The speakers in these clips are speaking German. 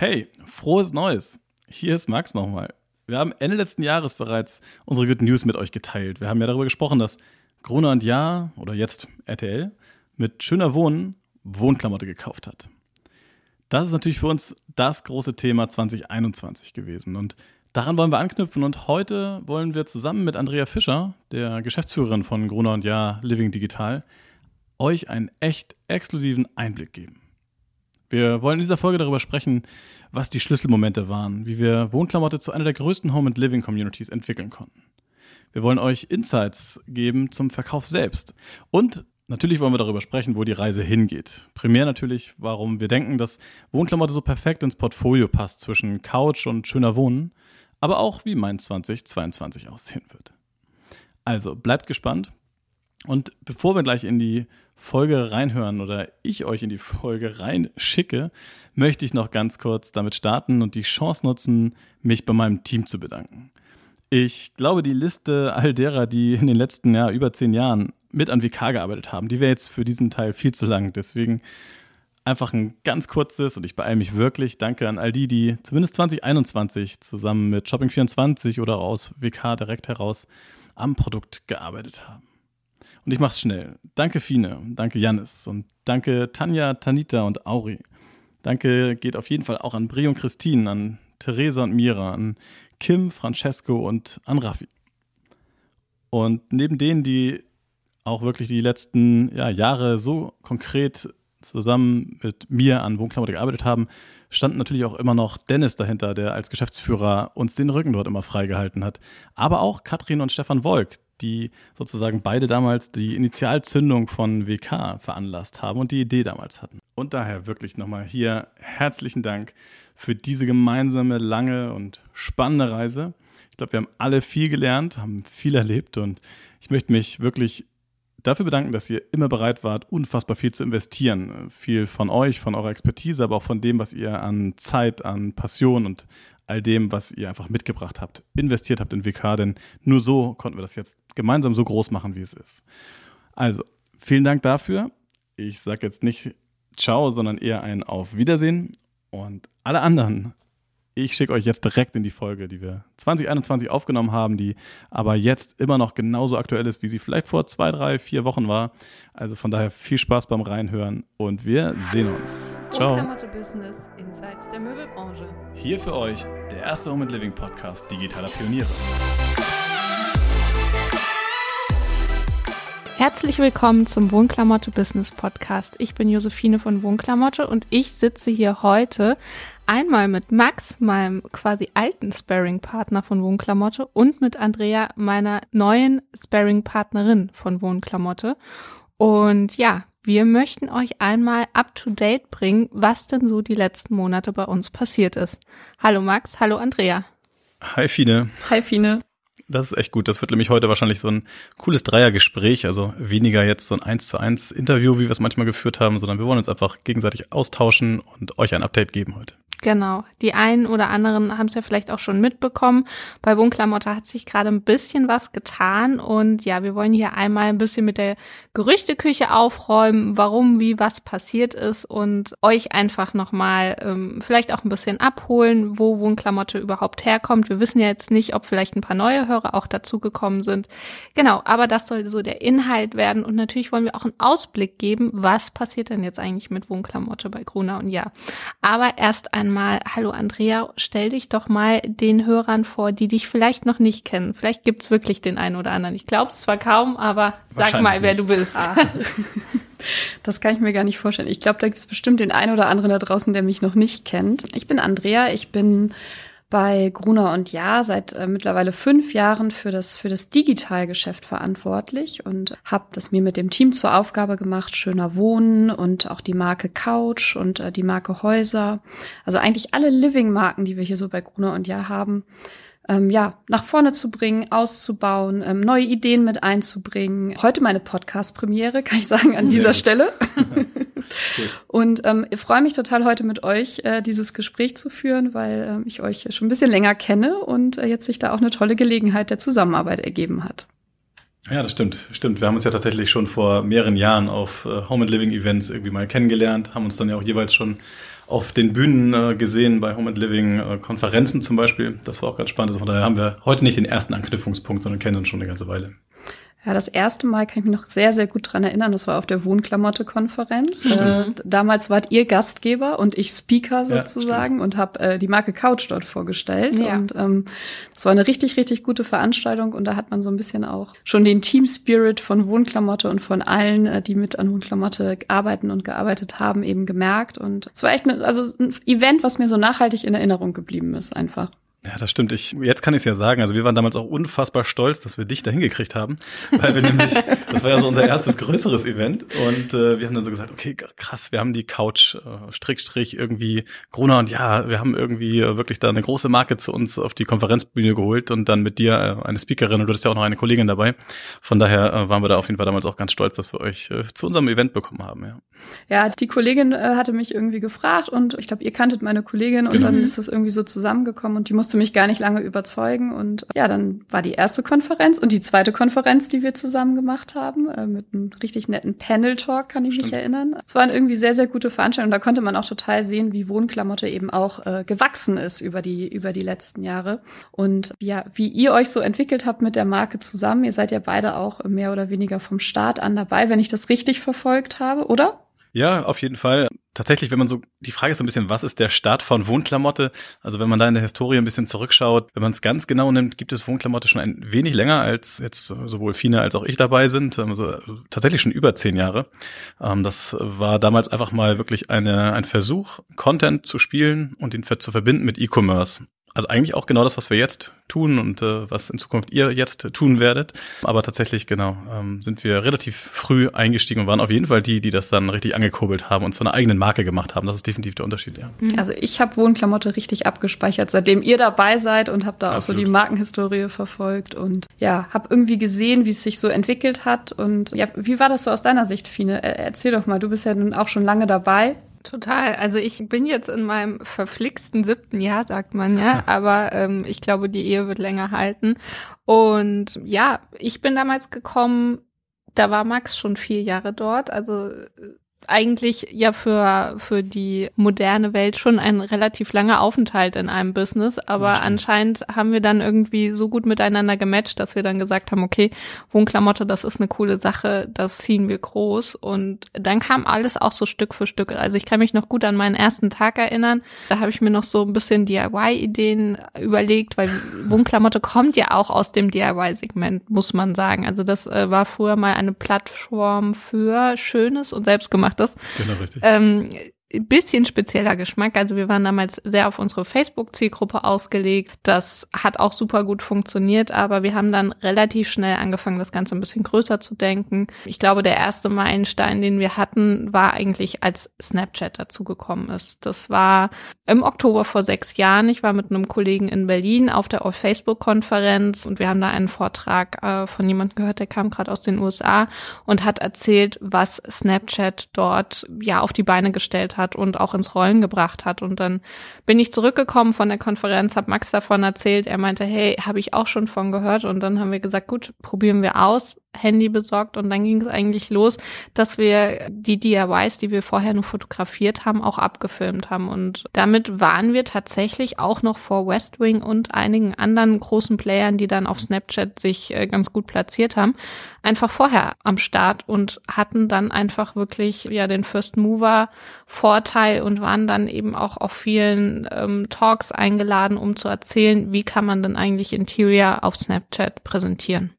Hey, frohes Neues. Hier ist Max nochmal. Wir haben Ende letzten Jahres bereits unsere Good News mit euch geteilt. Wir haben ja darüber gesprochen, dass Gruner und Ja oder jetzt RTL mit schöner Wohnen Wohnklamotte gekauft hat. Das ist natürlich für uns das große Thema 2021 gewesen und daran wollen wir anknüpfen und heute wollen wir zusammen mit Andrea Fischer, der Geschäftsführerin von Gruner und Ja Living Digital, euch einen echt exklusiven Einblick geben. Wir wollen in dieser Folge darüber sprechen, was die Schlüsselmomente waren, wie wir Wohnklamotte zu einer der größten Home and Living Communities entwickeln konnten. Wir wollen euch Insights geben zum Verkauf selbst. Und natürlich wollen wir darüber sprechen, wo die Reise hingeht. Primär natürlich, warum wir denken, dass Wohnklamotte so perfekt ins Portfolio passt zwischen Couch und schöner Wohnen, aber auch wie mein 2022 aussehen wird. Also bleibt gespannt. Und bevor wir gleich in die Folge reinhören oder ich euch in die Folge reinschicke, möchte ich noch ganz kurz damit starten und die Chance nutzen, mich bei meinem Team zu bedanken. Ich glaube, die Liste all derer, die in den letzten ja, über zehn Jahren mit an WK gearbeitet haben, die wäre jetzt für diesen Teil viel zu lang. Deswegen einfach ein ganz kurzes und ich beeile mich wirklich. Danke an all die, die zumindest 2021 zusammen mit Shopping24 oder aus WK direkt heraus am Produkt gearbeitet haben. Und ich mach's schnell. Danke Fine, danke Janis und danke Tanja, Tanita und Auri. Danke geht auf jeden Fall auch an Brie und Christine, an Theresa und Mira, an Kim, Francesco und an Raffi. Und neben denen, die auch wirklich die letzten ja, Jahre so konkret zusammen mit mir an Wohnklamotte gearbeitet haben, stand natürlich auch immer noch Dennis dahinter, der als Geschäftsführer uns den Rücken dort immer freigehalten hat. Aber auch Katrin und Stefan Wolk, die sozusagen beide damals die Initialzündung von WK veranlasst haben und die Idee damals hatten. Und daher wirklich nochmal hier herzlichen Dank für diese gemeinsame, lange und spannende Reise. Ich glaube, wir haben alle viel gelernt, haben viel erlebt und ich möchte mich wirklich dafür bedanken, dass ihr immer bereit wart, unfassbar viel zu investieren. Viel von euch, von eurer Expertise, aber auch von dem, was ihr an Zeit, an Passion und all dem, was ihr einfach mitgebracht habt, investiert habt in WK, denn nur so konnten wir das jetzt gemeinsam so groß machen, wie es ist. Also, vielen Dank dafür. Ich sage jetzt nicht Ciao, sondern eher ein Auf Wiedersehen. Und alle anderen ich schicke euch jetzt direkt in die Folge, die wir 2021 aufgenommen haben, die aber jetzt immer noch genauso aktuell ist, wie sie vielleicht vor zwei, drei, vier Wochen war. Also von daher viel Spaß beim Reinhören und wir sehen uns. Ciao. Business Insights der Möbelbranche. Hier für euch der erste Home and Living Podcast digitaler Pioniere. Herzlich willkommen zum Wohnklamotte Business Podcast. Ich bin Josephine von Wohnklamotte und ich sitze hier heute einmal mit Max, meinem quasi alten Sparring-Partner von Wohnklamotte und mit Andrea, meiner neuen Sparring-Partnerin von Wohnklamotte. Und ja, wir möchten euch einmal up to date bringen, was denn so die letzten Monate bei uns passiert ist. Hallo Max, hallo Andrea. Hi Fine. Hi Fine. Das ist echt gut. Das wird nämlich heute wahrscheinlich so ein cooles Dreiergespräch. Also weniger jetzt so ein eins zu eins Interview, wie wir es manchmal geführt haben, sondern wir wollen uns einfach gegenseitig austauschen und euch ein Update geben heute. Genau. Die einen oder anderen haben es ja vielleicht auch schon mitbekommen. Bei Wohnklamotte hat sich gerade ein bisschen was getan und ja, wir wollen hier einmal ein bisschen mit der Gerüchteküche aufräumen, warum, wie, was passiert ist und euch einfach nochmal ähm, vielleicht auch ein bisschen abholen, wo Wohnklamotte überhaupt herkommt. Wir wissen ja jetzt nicht, ob vielleicht ein paar neue Hörer auch dazugekommen sind. Genau, aber das soll so der Inhalt werden und natürlich wollen wir auch einen Ausblick geben, was passiert denn jetzt eigentlich mit Wohnklamotte bei Gruner und ja. Aber erst ein einmal, hallo Andrea, stell dich doch mal den Hörern vor, die dich vielleicht noch nicht kennen. Vielleicht gibt's wirklich den einen oder anderen. Ich glaube es zwar kaum, aber sag mal, wer nicht. du bist. Ah. Das kann ich mir gar nicht vorstellen. Ich glaube, da gibt es bestimmt den einen oder anderen da draußen, der mich noch nicht kennt. Ich bin Andrea, ich bin bei Gruner und Ja seit äh, mittlerweile fünf Jahren für das, für das Digitalgeschäft verantwortlich und habe das mir mit dem Team zur Aufgabe gemacht, schöner Wohnen und auch die Marke Couch und äh, die Marke Häuser. Also eigentlich alle Living-Marken, die wir hier so bei Gruner und Ja haben, ähm, ja, nach vorne zu bringen, auszubauen, ähm, neue Ideen mit einzubringen. Heute meine Podcast-Premiere, kann ich sagen, an dieser Stelle. Und ähm, ich freue mich total heute mit euch äh, dieses Gespräch zu führen, weil äh, ich euch schon ein bisschen länger kenne und äh, jetzt sich da auch eine tolle Gelegenheit der Zusammenarbeit ergeben hat. Ja, das stimmt, stimmt. Wir haben uns ja tatsächlich schon vor mehreren Jahren auf äh, Home and Living Events irgendwie mal kennengelernt, haben uns dann ja auch jeweils schon auf den Bühnen äh, gesehen, bei Home and Living äh, Konferenzen zum Beispiel. Das war auch ganz spannend. Also von daher haben wir heute nicht den ersten Anknüpfungspunkt, sondern kennen uns schon eine ganze Weile. Ja, das erste Mal kann ich mich noch sehr, sehr gut dran erinnern. Das war auf der Wohnklamotte-Konferenz. Äh, damals wart ihr Gastgeber und ich Speaker sozusagen ja, und habe äh, die Marke Couch dort vorgestellt. Ja. Und ähm, das war eine richtig, richtig gute Veranstaltung und da hat man so ein bisschen auch schon den Team Spirit von Wohnklamotte und von allen, äh, die mit an Wohnklamotte arbeiten und gearbeitet haben, eben gemerkt. Und es war echt eine, also ein Event, was mir so nachhaltig in Erinnerung geblieben ist, einfach. Ja, das stimmt. Ich, jetzt kann ich es ja sagen. Also wir waren damals auch unfassbar stolz, dass wir dich da hingekriegt haben, weil wir nämlich, das war ja so unser erstes größeres Event und äh, wir haben dann so gesagt, okay, krass, wir haben die Couch, äh, Strick, Strich, irgendwie Gruner und ja, wir haben irgendwie äh, wirklich da eine große Marke zu uns auf die Konferenzbühne geholt und dann mit dir äh, eine Speakerin und du hattest ja auch noch eine Kollegin dabei. Von daher äh, waren wir da auf jeden Fall damals auch ganz stolz, dass wir euch äh, zu unserem Event bekommen haben. Ja, ja die Kollegin äh, hatte mich irgendwie gefragt und ich glaube, ihr kanntet meine Kollegin und genau. dann ist das irgendwie so zusammengekommen und die musste mich gar nicht lange überzeugen. Und ja, dann war die erste Konferenz und die zweite Konferenz, die wir zusammen gemacht haben, äh, mit einem richtig netten Panel-Talk, kann ich Stimmt. mich erinnern. Es waren irgendwie sehr, sehr gute Veranstaltungen. Da konnte man auch total sehen, wie Wohnklamotte eben auch äh, gewachsen ist über die, über die letzten Jahre. Und ja, wie ihr euch so entwickelt habt mit der Marke zusammen. Ihr seid ja beide auch mehr oder weniger vom Start an dabei, wenn ich das richtig verfolgt habe, oder? Ja, auf jeden Fall. Tatsächlich, wenn man so, die Frage ist so ein bisschen, was ist der Start von Wohnklamotte? Also wenn man da in der Historie ein bisschen zurückschaut, wenn man es ganz genau nimmt, gibt es Wohnklamotte schon ein wenig länger, als jetzt sowohl Fine als auch ich dabei sind. Also tatsächlich schon über zehn Jahre. Ähm, das war damals einfach mal wirklich eine, ein Versuch, Content zu spielen und ihn zu verbinden mit E-Commerce. Also eigentlich auch genau das, was wir jetzt tun und äh, was in Zukunft ihr jetzt tun werdet. Aber tatsächlich, genau, ähm, sind wir relativ früh eingestiegen und waren auf jeden Fall die, die das dann richtig angekurbelt haben und zu einer eigenen Marke gemacht haben. Das ist definitiv der Unterschied, ja. Mhm. Also ich habe Wohnklamotte richtig abgespeichert, seitdem ihr dabei seid und habe da Absolut. auch so die Markenhistorie verfolgt und ja, habe irgendwie gesehen, wie es sich so entwickelt hat. Und ja, wie war das so aus deiner Sicht, Fine? Erzähl doch mal, du bist ja nun auch schon lange dabei. Total. Also ich bin jetzt in meinem verflixten siebten Jahr, sagt man ja, aber ähm, ich glaube, die Ehe wird länger halten. Und ja, ich bin damals gekommen, da war Max schon vier Jahre dort, also eigentlich ja für, für die moderne Welt schon ein relativ langer Aufenthalt in einem Business, aber anscheinend haben wir dann irgendwie so gut miteinander gematcht, dass wir dann gesagt haben, okay, Wohnklamotte, das ist eine coole Sache, das ziehen wir groß und dann kam alles auch so Stück für Stück. Also ich kann mich noch gut an meinen ersten Tag erinnern, da habe ich mir noch so ein bisschen DIY-Ideen überlegt, weil Wohnklamotte kommt ja auch aus dem DIY-Segment, muss man sagen. Also das äh, war früher mal eine Plattform für schönes und selbstgemachtes das. Genau, richtig. Ähm, bisschen spezieller Geschmack. Also wir waren damals sehr auf unsere Facebook-Zielgruppe ausgelegt. Das hat auch super gut funktioniert, aber wir haben dann relativ schnell angefangen, das Ganze ein bisschen größer zu denken. Ich glaube, der erste Meilenstein, den wir hatten, war eigentlich, als Snapchat dazugekommen ist. Das war im Oktober vor sechs Jahren. Ich war mit einem Kollegen in Berlin auf der Facebook-Konferenz und wir haben da einen Vortrag äh, von jemandem gehört, der kam gerade aus den USA und hat erzählt, was Snapchat dort ja auf die Beine gestellt hat und auch ins Rollen gebracht hat. Und dann bin ich zurückgekommen von der Konferenz, habe Max davon erzählt. Er meinte, hey, habe ich auch schon von gehört. Und dann haben wir gesagt, gut, probieren wir aus. Handy besorgt und dann ging es eigentlich los, dass wir die DIYs, die wir vorher nur fotografiert haben, auch abgefilmt haben und damit waren wir tatsächlich auch noch vor Westwing und einigen anderen großen Playern, die dann auf Snapchat sich äh, ganz gut platziert haben, einfach vorher am Start und hatten dann einfach wirklich ja den First Mover Vorteil und waren dann eben auch auf vielen ähm, Talks eingeladen, um zu erzählen, wie kann man denn eigentlich Interior auf Snapchat präsentieren.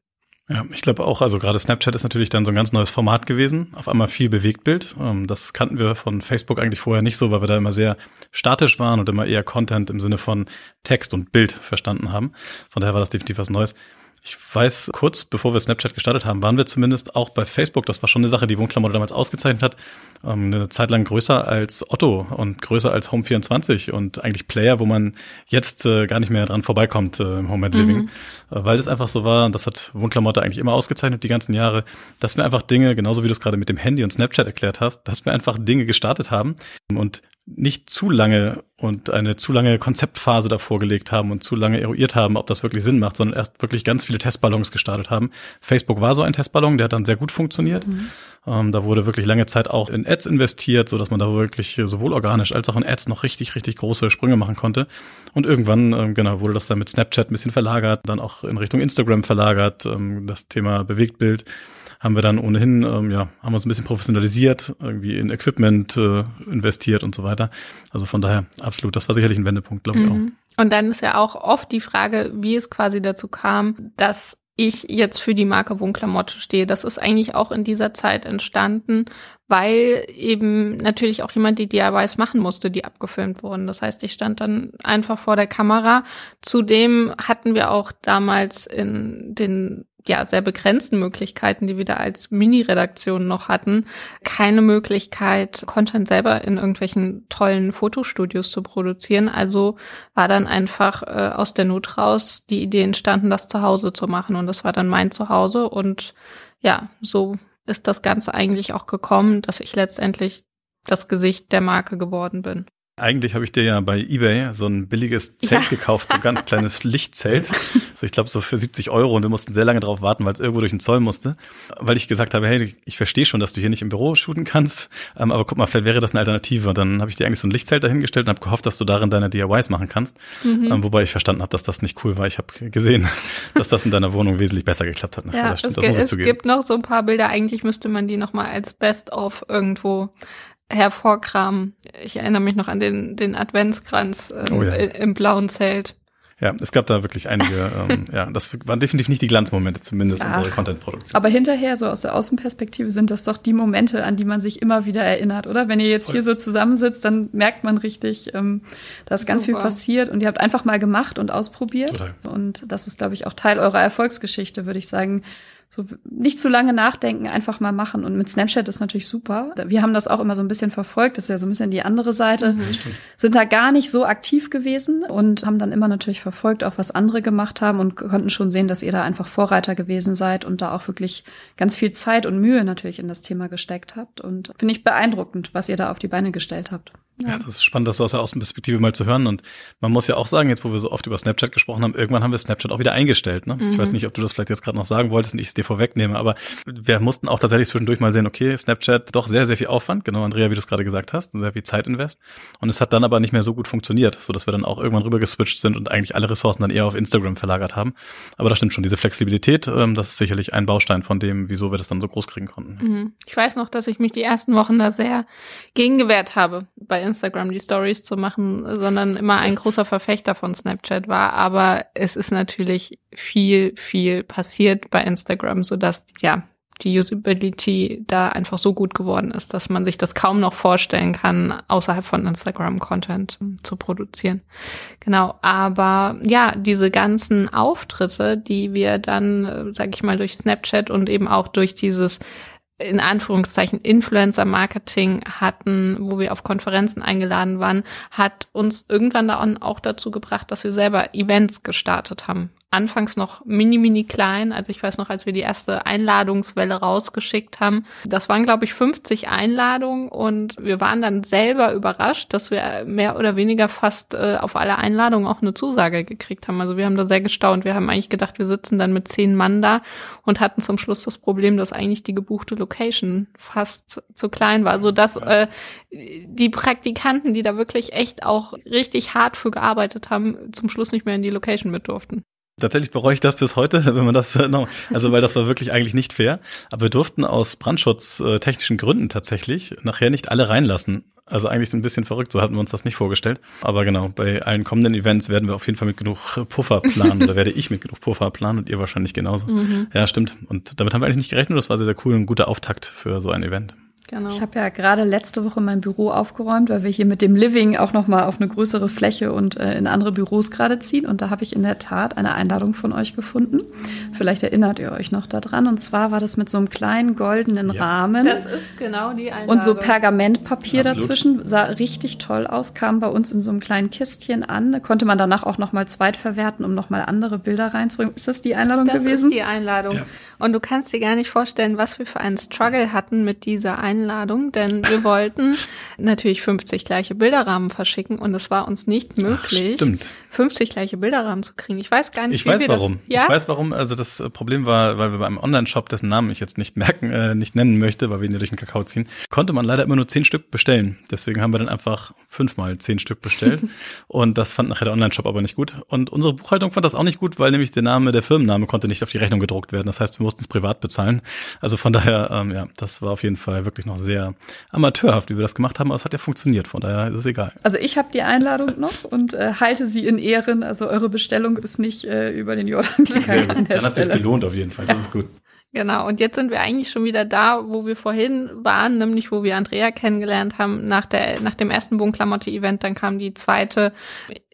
Ja, ich glaube auch, also gerade Snapchat ist natürlich dann so ein ganz neues Format gewesen. Auf einmal viel Bewegtbild. Ähm, das kannten wir von Facebook eigentlich vorher nicht so, weil wir da immer sehr statisch waren und immer eher Content im Sinne von Text und Bild verstanden haben. Von daher war das definitiv was Neues. Ich weiß, kurz bevor wir Snapchat gestartet haben, waren wir zumindest auch bei Facebook. Das war schon eine Sache, die Wohnklamotte damals ausgezeichnet hat. Ähm, eine Zeit lang größer als Otto und größer als Home24 und eigentlich Player, wo man jetzt äh, gar nicht mehr dran vorbeikommt äh, im Home and Living. Mhm. Äh, weil das einfach so war, und das hat Wohnklamotte eigentlich immer ausgezeichnet die ganzen Jahre, dass wir einfach Dinge, genauso wie du es gerade mit dem Handy und Snapchat erklärt hast, dass wir einfach Dinge gestartet haben und nicht zu lange und eine zu lange Konzeptphase davor gelegt haben und zu lange eruiert haben, ob das wirklich Sinn macht, sondern erst wirklich ganz viele Testballons gestartet haben. Facebook war so ein Testballon, der hat dann sehr gut funktioniert. Mhm. Ähm, da wurde wirklich lange Zeit auch in Ads investiert, so dass man da wirklich sowohl organisch als auch in Ads noch richtig, richtig große Sprünge machen konnte. Und irgendwann, ähm, genau, wurde das dann mit Snapchat ein bisschen verlagert, dann auch in Richtung Instagram verlagert, ähm, das Thema Bewegtbild haben wir dann ohnehin, ähm, ja, haben uns ein bisschen professionalisiert, irgendwie in Equipment äh, investiert und so weiter. Also von daher absolut, das war sicherlich ein Wendepunkt, glaube ich mhm. auch. Und dann ist ja auch oft die Frage, wie es quasi dazu kam, dass ich jetzt für die Marke Wohnklamotte stehe. Das ist eigentlich auch in dieser Zeit entstanden, weil eben natürlich auch jemand die DIYs machen musste, die abgefilmt wurden. Das heißt, ich stand dann einfach vor der Kamera. Zudem hatten wir auch damals in den ja sehr begrenzten Möglichkeiten, die wir da als Mini-Redaktion noch hatten, keine Möglichkeit, Content selber in irgendwelchen tollen Fotostudios zu produzieren. Also war dann einfach äh, aus der Not raus die Idee entstanden, das zu Hause zu machen. Und das war dann mein Zuhause. Und ja, so ist das Ganze eigentlich auch gekommen, dass ich letztendlich das Gesicht der Marke geworden bin. Eigentlich habe ich dir ja bei eBay so ein billiges Zelt ja. gekauft, so ein ganz kleines Lichtzelt. Also ich glaube so für 70 Euro und wir mussten sehr lange drauf warten, weil es irgendwo durch den Zoll musste. Weil ich gesagt habe, hey, ich verstehe schon, dass du hier nicht im Büro shooten kannst, ähm, aber guck mal, vielleicht wäre das eine Alternative. Und dann habe ich dir eigentlich so ein Lichtzelt dahingestellt und habe gehofft, dass du darin deine DIYs machen kannst. Mhm. Ähm, wobei ich verstanden habe, dass das nicht cool war. Ich habe gesehen, dass das in deiner Wohnung wesentlich besser geklappt hat. Ja, das, stimmt, das muss ich es gibt noch so ein paar Bilder. Eigentlich müsste man die noch mal als Best-of irgendwo hervorkramen. Ich erinnere mich noch an den, den Adventskranz äh, oh ja. im blauen Zelt. Ja, es gab da wirklich einige, ähm, ja, das waren definitiv nicht die Glanzmomente, zumindest Ach, unserer Content-Produktion. Aber hinterher, so aus der Außenperspektive, sind das doch die Momente, an die man sich immer wieder erinnert, oder? Wenn ihr jetzt Voll. hier so zusammensitzt, dann merkt man richtig, ähm, da ist ganz Super. viel passiert und ihr habt einfach mal gemacht und ausprobiert. Total. Und das ist, glaube ich, auch Teil eurer Erfolgsgeschichte, würde ich sagen so nicht zu lange nachdenken, einfach mal machen. Und mit Snapchat ist natürlich super. Wir haben das auch immer so ein bisschen verfolgt, das ist ja so ein bisschen die andere Seite. Mhm, sind da gar nicht so aktiv gewesen und haben dann immer natürlich verfolgt, auch was andere gemacht haben und konnten schon sehen, dass ihr da einfach Vorreiter gewesen seid und da auch wirklich ganz viel Zeit und Mühe natürlich in das Thema gesteckt habt. Und finde ich beeindruckend, was ihr da auf die Beine gestellt habt. Ja. das ist spannend, das aus der Außenperspektive mal zu hören. Und man muss ja auch sagen, jetzt wo wir so oft über Snapchat gesprochen haben, irgendwann haben wir Snapchat auch wieder eingestellt. Ne? Mhm. Ich weiß mhm. nicht, ob du das vielleicht jetzt gerade noch sagen wolltest und ich es dir vorwegnehme, aber wir mussten auch tatsächlich zwischendurch mal sehen, okay, Snapchat doch sehr, sehr viel Aufwand, genau, Andrea, wie du es gerade gesagt hast, sehr viel Zeit invest. Und es hat dann aber nicht mehr so gut funktioniert, so dass wir dann auch irgendwann rüber geswitcht sind und eigentlich alle Ressourcen dann eher auf Instagram verlagert haben. Aber das stimmt schon, diese Flexibilität, ähm, das ist sicherlich ein Baustein von dem, wieso wir das dann so groß kriegen konnten. Mhm. Ich weiß noch, dass ich mich die ersten Wochen da sehr gegengewehrt habe bei Instagram, die Story Stories zu machen, sondern immer ein großer Verfechter von Snapchat war. Aber es ist natürlich viel, viel passiert bei Instagram, so dass ja die Usability da einfach so gut geworden ist, dass man sich das kaum noch vorstellen kann, außerhalb von Instagram Content zu produzieren. Genau, aber ja, diese ganzen Auftritte, die wir dann, äh, sag ich mal, durch Snapchat und eben auch durch dieses in Anführungszeichen Influencer-Marketing hatten, wo wir auf Konferenzen eingeladen waren, hat uns irgendwann dann auch dazu gebracht, dass wir selber Events gestartet haben anfangs noch mini, mini klein. Also ich weiß noch, als wir die erste Einladungswelle rausgeschickt haben, das waren, glaube ich, 50 Einladungen und wir waren dann selber überrascht, dass wir mehr oder weniger fast äh, auf alle Einladungen auch eine Zusage gekriegt haben. Also wir haben da sehr gestaunt. Wir haben eigentlich gedacht, wir sitzen dann mit zehn Mann da und hatten zum Schluss das Problem, dass eigentlich die gebuchte Location fast zu klein war. Also dass äh, die Praktikanten, die da wirklich echt auch richtig hart für gearbeitet haben, zum Schluss nicht mehr in die Location mit durften. Tatsächlich bereue ich das bis heute, wenn man das noch, also weil das war wirklich eigentlich nicht fair. Aber wir durften aus brandschutztechnischen Gründen tatsächlich nachher nicht alle reinlassen. Also eigentlich ein bisschen verrückt, so hatten wir uns das nicht vorgestellt. Aber genau, bei allen kommenden Events werden wir auf jeden Fall mit genug Puffer planen oder werde ich mit genug Puffer planen und ihr wahrscheinlich genauso. Mhm. Ja, stimmt. Und damit haben wir eigentlich nicht gerechnet. Das war sehr, sehr cool und ein guter Auftakt für so ein Event. Genau. Ich habe ja gerade letzte Woche mein Büro aufgeräumt, weil wir hier mit dem Living auch noch mal auf eine größere Fläche und äh, in andere Büros gerade ziehen. Und da habe ich in der Tat eine Einladung von euch gefunden. Vielleicht erinnert ihr euch noch daran. Und zwar war das mit so einem kleinen goldenen ja. Rahmen. Das ist genau die Einladung. Und so Pergamentpapier Absolut. dazwischen. Sah richtig toll aus. Kam bei uns in so einem kleinen Kistchen an. Da konnte man danach auch noch mal zweitverwerten, um noch mal andere Bilder reinzubringen. Ist das die Einladung das gewesen? Das ist die Einladung. Ja. Und du kannst dir gar nicht vorstellen, was wir für einen Struggle hatten mit dieser Einladung Einladung, denn wir wollten natürlich 50 gleiche Bilderrahmen verschicken und es war uns nicht möglich, Ach, 50 gleiche Bilderrahmen zu kriegen. Ich weiß gar nicht, ich wie weiß wir warum. das. Ja? Ich weiß warum. Also das Problem war, weil wir beim Online-Shop, dessen Namen ich jetzt nicht merken, äh, nicht nennen möchte, weil wir ihn ja durch den Kakao ziehen, konnte man leider immer nur zehn Stück bestellen. Deswegen haben wir dann einfach fünfmal zehn Stück bestellt und das fand nachher der Online-Shop aber nicht gut. Und unsere Buchhaltung fand das auch nicht gut, weil nämlich der Name, der Firmenname konnte nicht auf die Rechnung gedruckt werden. Das heißt, wir mussten es privat bezahlen. Also von daher, ähm, ja, das war auf jeden Fall wirklich noch sehr amateurhaft, wie wir das gemacht haben, aber es hat ja funktioniert. Von daher ist es egal. Also ich habe die Einladung noch und äh, halte sie in Ehren. Also eure Bestellung ist nicht äh, über den Jordan gegangen Dann hat es gelohnt auf jeden Fall. Das ist gut. Genau, und jetzt sind wir eigentlich schon wieder da, wo wir vorhin waren, nämlich wo wir Andrea kennengelernt haben nach der nach dem ersten Wohnklamotte-Event, dann kam die zweite.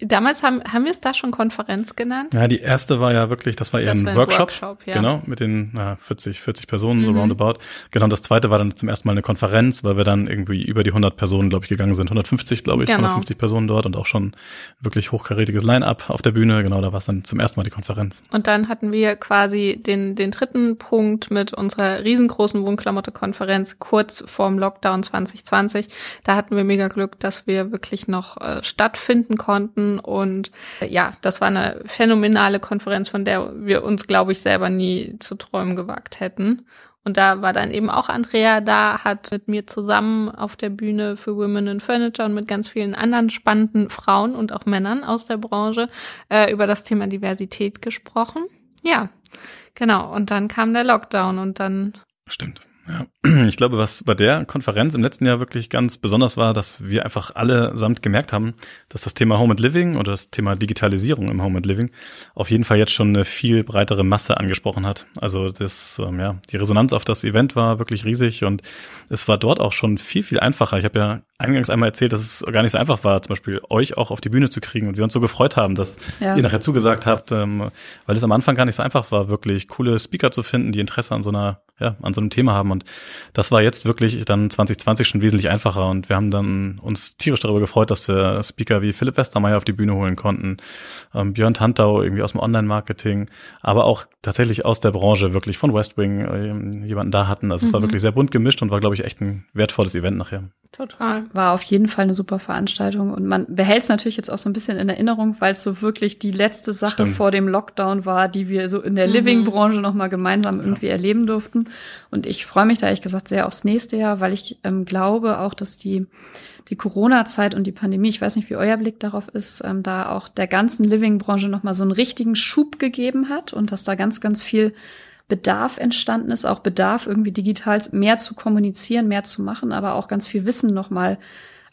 Damals haben haben wir es da schon Konferenz genannt? Ja, die erste war ja wirklich, das war eher Das ein war ein Workshop, Workshop, ja. genau, mit den na, 40, 40 Personen, so Mhm. roundabout. Genau, und das zweite war dann zum ersten Mal eine Konferenz, weil wir dann irgendwie über die 100 Personen, glaube ich, gegangen sind. 150, glaube ich, Genau. 150 Personen dort und auch schon wirklich hochkarätiges Line-Up auf der Bühne. Genau, da war es dann zum ersten Mal die Konferenz. Und dann hatten wir quasi den, den dritten Punkt mit unserer riesengroßen Wohnklamotte-Konferenz kurz vorm Lockdown 2020. Da hatten wir mega Glück, dass wir wirklich noch äh, stattfinden konnten. Und äh, ja, das war eine phänomenale Konferenz, von der wir uns, glaube ich, selber nie zu träumen gewagt hätten. Und da war dann eben auch Andrea da, hat mit mir zusammen auf der Bühne für Women in Furniture und mit ganz vielen anderen spannenden Frauen und auch Männern aus der Branche äh, über das Thema Diversität gesprochen. Ja, genau. Und dann kam der Lockdown und dann Stimmt. Ja. Ich glaube, was bei der Konferenz im letzten Jahr wirklich ganz besonders war, dass wir einfach allesamt gemerkt haben, dass das Thema Home and Living oder das Thema Digitalisierung im Home and Living auf jeden Fall jetzt schon eine viel breitere Masse angesprochen hat. Also das, ähm, ja, die Resonanz auf das Event war wirklich riesig und es war dort auch schon viel, viel einfacher. Ich habe ja eingangs einmal erzählt, dass es gar nicht so einfach war, zum Beispiel euch auch auf die Bühne zu kriegen und wir uns so gefreut haben, dass Ja. ihr nachher zugesagt habt, ähm, weil es am Anfang gar nicht so einfach war, wirklich coole Speaker zu finden, die Interesse an so einer, ja, an so einem Thema haben. Und das war jetzt wirklich dann 2020 schon wesentlich einfacher. Und wir haben dann uns tierisch darüber gefreut, dass wir Speaker wie Philipp Westermeier auf die Bühne holen konnten, ähm, Björn Tantau irgendwie aus dem Online-Marketing, aber auch tatsächlich aus der Branche, wirklich von Westwing ähm, jemanden da hatten. Also es war Mhm. wirklich sehr bunt gemischt und war, glaube ich, echt ein wertvolles Event nachher. Total. War auf jeden Fall eine super Veranstaltung und man behält es natürlich jetzt auch so ein bisschen in Erinnerung, weil es so wirklich die letzte Sache Stimmt. vor dem Lockdown war, die wir so in der Mhm. Living-Branche noch mal gemeinsam irgendwie erleben durften. Und ich freue mich da ehrlich gesagt sehr aufs nächste Jahr, weil ich ähm, glaube auch, dass die die Corona-Zeit und die Pandemie, ich weiß nicht, wie euer Blick darauf ist, ähm, da auch der ganzen Living-Branche noch mal so einen richtigen Schub gegeben hat und dass da ganz, ganz viel Bedarf entstanden ist, auch Bedarf irgendwie digital mehr zu kommunizieren, mehr zu machen, aber auch ganz viel Wissen nochmal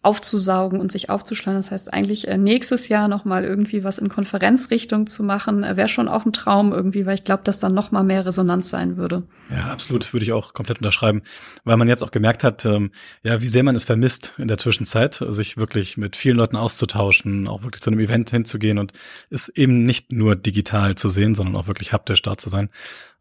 aufzusaugen und sich aufzuschlagen. Das heißt eigentlich äh, nächstes Jahr nochmal irgendwie was in Konferenzrichtung zu machen, äh, wäre schon auch ein Traum irgendwie, weil ich glaube, dass dann nochmal mehr Resonanz sein würde. Ja, absolut, würde ich auch komplett unterschreiben, weil man jetzt auch gemerkt hat, ähm, ja, wie sehr man es vermisst in der Zwischenzeit, sich wirklich mit vielen Leuten auszutauschen, auch wirklich zu einem Event hinzugehen und es eben nicht nur digital zu sehen, sondern auch wirklich haptisch da zu sein.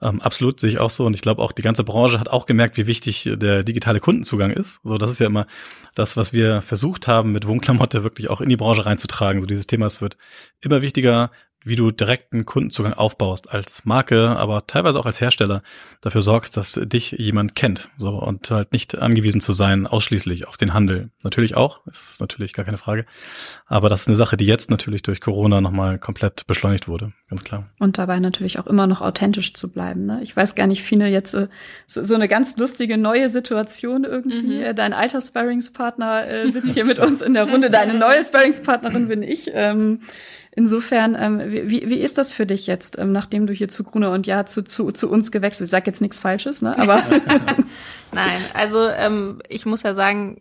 Ähm, absolut sehe ich auch so und ich glaube auch die ganze Branche hat auch gemerkt, wie wichtig der digitale Kundenzugang ist. So, das ist ja immer das, was wir versucht haben, mit Wohnklamotte wirklich auch in die Branche reinzutragen. So dieses Thema, es wird immer wichtiger, wie du direkten Kundenzugang aufbaust als Marke, aber teilweise auch als Hersteller dafür sorgst, dass dich jemand kennt, so und halt nicht angewiesen zu sein ausschließlich auf den Handel. Natürlich auch, ist natürlich gar keine Frage, aber das ist eine Sache, die jetzt natürlich durch Corona nochmal komplett beschleunigt wurde, ganz klar. Und dabei natürlich auch immer noch authentisch zu bleiben. Ne? Ich weiß gar nicht, Fine, jetzt äh, so, so eine ganz lustige neue Situation irgendwie. Mhm. Dein alter Sparringspartner äh, sitzt hier mit uns in der Runde. Deine neue Sparringspartnerin bin ich. Ähm, insofern, ähm, wie, wie ist das für dich jetzt, ähm, nachdem du hier zu Gruner und Ja zu, zu, zu uns gewechselt bist? Ich sag jetzt nichts Falsches, ne? aber Nein, also ähm, ich muss ja sagen,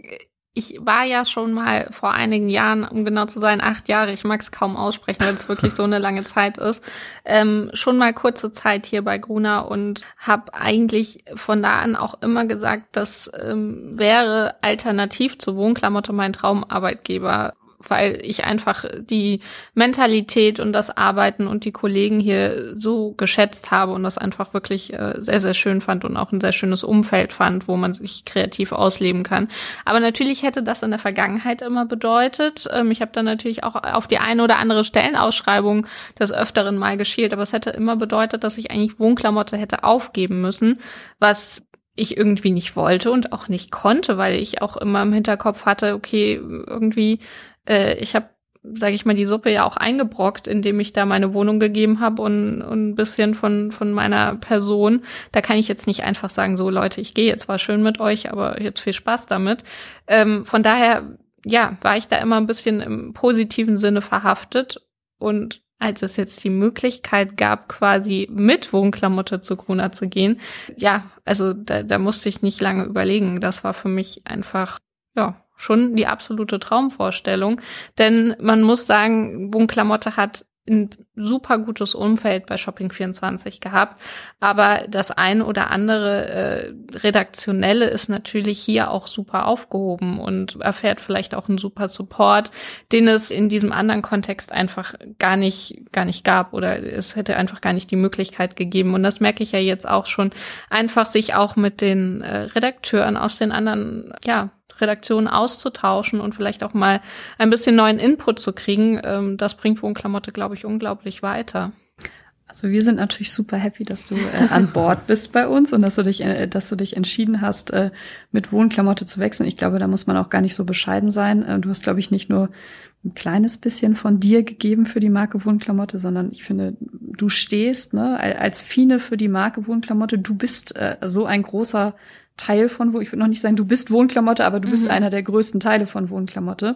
ich war ja schon mal vor einigen Jahren, um genau zu sein, acht Jahre, ich mag es kaum aussprechen, weil es wirklich so eine lange Zeit ist, ähm, schon mal kurze Zeit hier bei Gruner und habe eigentlich von da an auch immer gesagt, das ähm, wäre alternativ zur Wohnklamotte mein Traumarbeitgeber weil ich einfach die Mentalität und das Arbeiten und die Kollegen hier so geschätzt habe und das einfach wirklich äh, sehr, sehr schön fand und auch ein sehr schönes Umfeld fand, wo man sich kreativ ausleben kann. Aber natürlich hätte das in der Vergangenheit immer bedeutet, ähm, ich habe dann natürlich auch auf die eine oder andere Stellenausschreibung des Öfteren mal geschielt, aber es hätte immer bedeutet, dass ich eigentlich Wohnklamotte hätte aufgeben müssen, was ich irgendwie nicht wollte und auch nicht konnte, weil ich auch immer im Hinterkopf hatte, okay, irgendwie, äh, ich habe sage ich mal, die Suppe ja auch eingebrockt, indem ich da meine Wohnung gegeben habe und, und ein bisschen von, von meiner Person. Da kann ich jetzt nicht einfach sagen, so Leute, ich gehe jetzt war schön mit euch, aber jetzt viel Spaß damit. Ähm, von daher, ja, war ich da immer ein bisschen im positiven Sinne verhaftet. Und als es jetzt die Möglichkeit gab, quasi mit Wohnklamotte zu Gruna zu gehen, ja, also da, da musste ich nicht lange überlegen. Das war für mich einfach, ja, schon die absolute Traumvorstellung. Denn man muss sagen, Wohnklamotte hat ein super gutes Umfeld bei Shopping24 gehabt. Aber das ein oder andere äh, Redaktionelle ist natürlich hier auch super aufgehoben und erfährt vielleicht auch einen super Support, den es in diesem anderen Kontext einfach gar nicht, gar nicht gab oder es hätte einfach gar nicht die Möglichkeit gegeben. Und das merke ich ja jetzt auch schon, einfach sich auch mit den äh, Redakteuren aus den anderen, ja, Redaktionen auszutauschen und vielleicht auch mal ein bisschen neuen Input zu kriegen, ähm, das bringt Wohnklamotte, glaube ich, unglaublich weiter. Also wir sind natürlich super happy, dass du äh, an Bord bist bei uns und dass du dich, äh, dass du dich entschieden hast, äh, mit Wohnklamotte zu wechseln. Ich glaube, da muss man auch gar nicht so bescheiden sein. Äh, du hast, glaube ich, nicht nur ein kleines bisschen von dir gegeben für die Marke Wohnklamotte, sondern ich finde, du stehst ne, als Fine für die Marke Wohnklamotte. Du bist äh, so ein großer Teil von, wo ich würde noch nicht sagen, du bist Wohnklamotte, aber du bist mhm. einer der größten Teile von Wohnklamotte.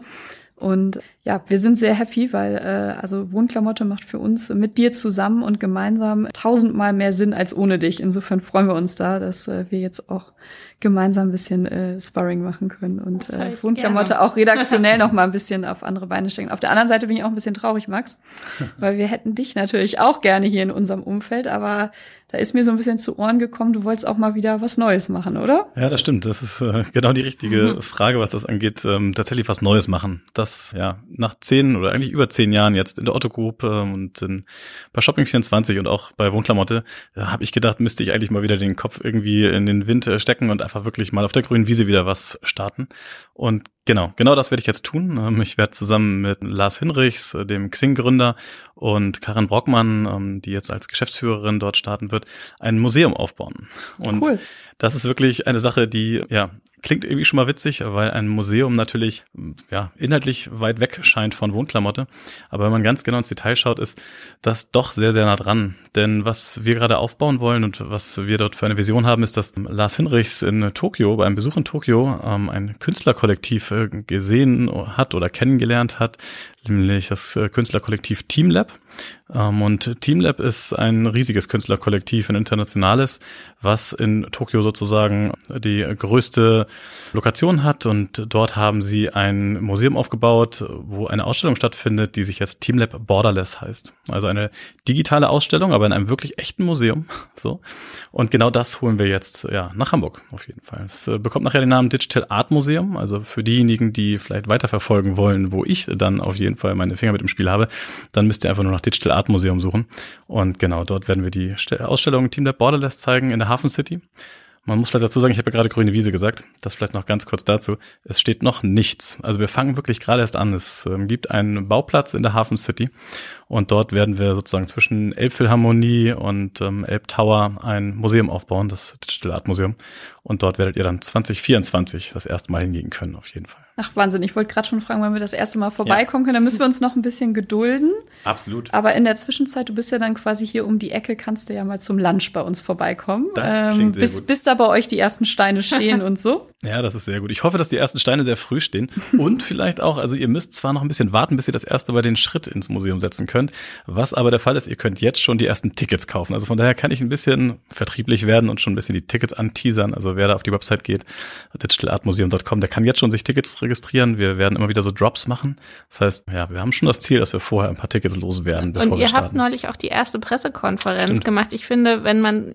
Und ja, wir sind sehr happy, weil äh, also Wohnklamotte macht für uns mit dir zusammen und gemeinsam tausendmal mehr Sinn als ohne dich. Insofern freuen wir uns da, dass äh, wir jetzt auch gemeinsam ein bisschen äh, Sparring machen können und äh, Wohnklamotte auch redaktionell noch mal ein bisschen auf andere Beine stellen. Auf der anderen Seite bin ich auch ein bisschen traurig, Max, weil wir hätten dich natürlich auch gerne hier in unserem Umfeld, aber da ist mir so ein bisschen zu Ohren gekommen, du wolltest auch mal wieder was Neues machen, oder? Ja, das stimmt. Das ist äh, genau die richtige mhm. Frage, was das angeht. Ähm, tatsächlich was Neues machen. Das, ja, nach zehn oder eigentlich über zehn Jahren jetzt in der Otto Group ähm, und in, bei Shopping24 und auch bei Wohnklamotte, äh, habe ich gedacht, müsste ich eigentlich mal wieder den Kopf irgendwie in den Wind äh, stecken und einfach wirklich mal auf der grünen Wiese wieder was starten. Und genau, genau das werde ich jetzt tun. Ähm, ich werde zusammen mit Lars Hinrichs, äh, dem Xing-Gründer, und Karin Brockmann, ähm, die jetzt als Geschäftsführerin dort starten wird, ein Museum aufbauen. Und cool. das ist wirklich eine Sache, die, ja, klingt irgendwie schon mal witzig, weil ein Museum natürlich ja inhaltlich weit weg scheint von Wohnklamotte. Aber wenn man ganz genau ins Detail schaut, ist das doch sehr, sehr nah dran. Denn was wir gerade aufbauen wollen und was wir dort für eine Vision haben, ist, dass Lars Hinrichs in Tokio, bei einem Besuch in Tokio, ähm, ein Künstlerkollektiv äh, gesehen hat oder kennengelernt hat, nämlich das äh, Künstlerkollektiv Teamlab. Ähm, und Teamlab ist ein riesiges Künstlerkollektiv, ein internationales, was in Tokio sozusagen die größte Lokation hat. Und dort haben sie ein Museum aufgebaut, wo eine Ausstellung stattfindet, die sich jetzt Teamlab Borderless heißt. Also eine digitale Ausstellung, aber in einem wirklich echten Museum. So. Und genau das holen wir jetzt ja nach Hamburg auf jeden Fall. Es äh, bekommt nachher den Namen Digital Art Museum. Also für diejenigen, die vielleicht weiterverfolgen wollen, wo ich dann auf jeden Fall meine Finger mit im Spiel habe, dann müsst ihr einfach nur nach Digital Art Museum suchen. Und genau, dort werden wir die Ausstellung Team Lab Borderless zeigen in der Hafen City. Man muss vielleicht dazu sagen, ich habe ja gerade grüne Wiese gesagt. Das vielleicht noch ganz kurz dazu. Es steht noch nichts. Also wir fangen wirklich gerade erst an. Es ähm, gibt einen Bauplatz in der Hafen City und dort werden wir sozusagen zwischen Elbphilharmonie und ähm, Elb Tower ein Museum aufbauen, das Digital Art Museum. Und dort werdet ihr dann 2024 das erste Mal hingehen können, auf jeden Fall. Ach, Wahnsinn. Ich wollte gerade schon fragen, wann wir das erste Mal vorbeikommen ja. können. Da müssen wir uns noch ein bisschen gedulden. Absolut. Aber in der Zwischenzeit, du bist ja dann quasi hier um die Ecke, kannst du ja mal zum Lunch bei uns vorbeikommen. Das ähm, bis, gut. bis da bei euch die ersten Steine stehen und so. Ja, das ist sehr gut. Ich hoffe, dass die ersten Steine sehr früh stehen. Und vielleicht auch, also ihr müsst zwar noch ein bisschen warten, bis ihr das erste Mal den Schritt ins Museum setzen könnt. Was aber der Fall ist, ihr könnt jetzt schon die ersten Tickets kaufen. Also von daher kann ich ein bisschen vertrieblich werden und schon ein bisschen die Tickets anteasern. Also wer da auf die Website geht, digitalartmuseum.com, der kann jetzt schon sich Tickets registrieren. Wir werden immer wieder so Drops machen. Das heißt, ja, wir haben schon das Ziel, dass wir vorher ein paar Tickets loswerden, bevor und wir starten. Ihr habt neulich auch die erste Pressekonferenz Stimmt. gemacht. Ich finde, wenn man,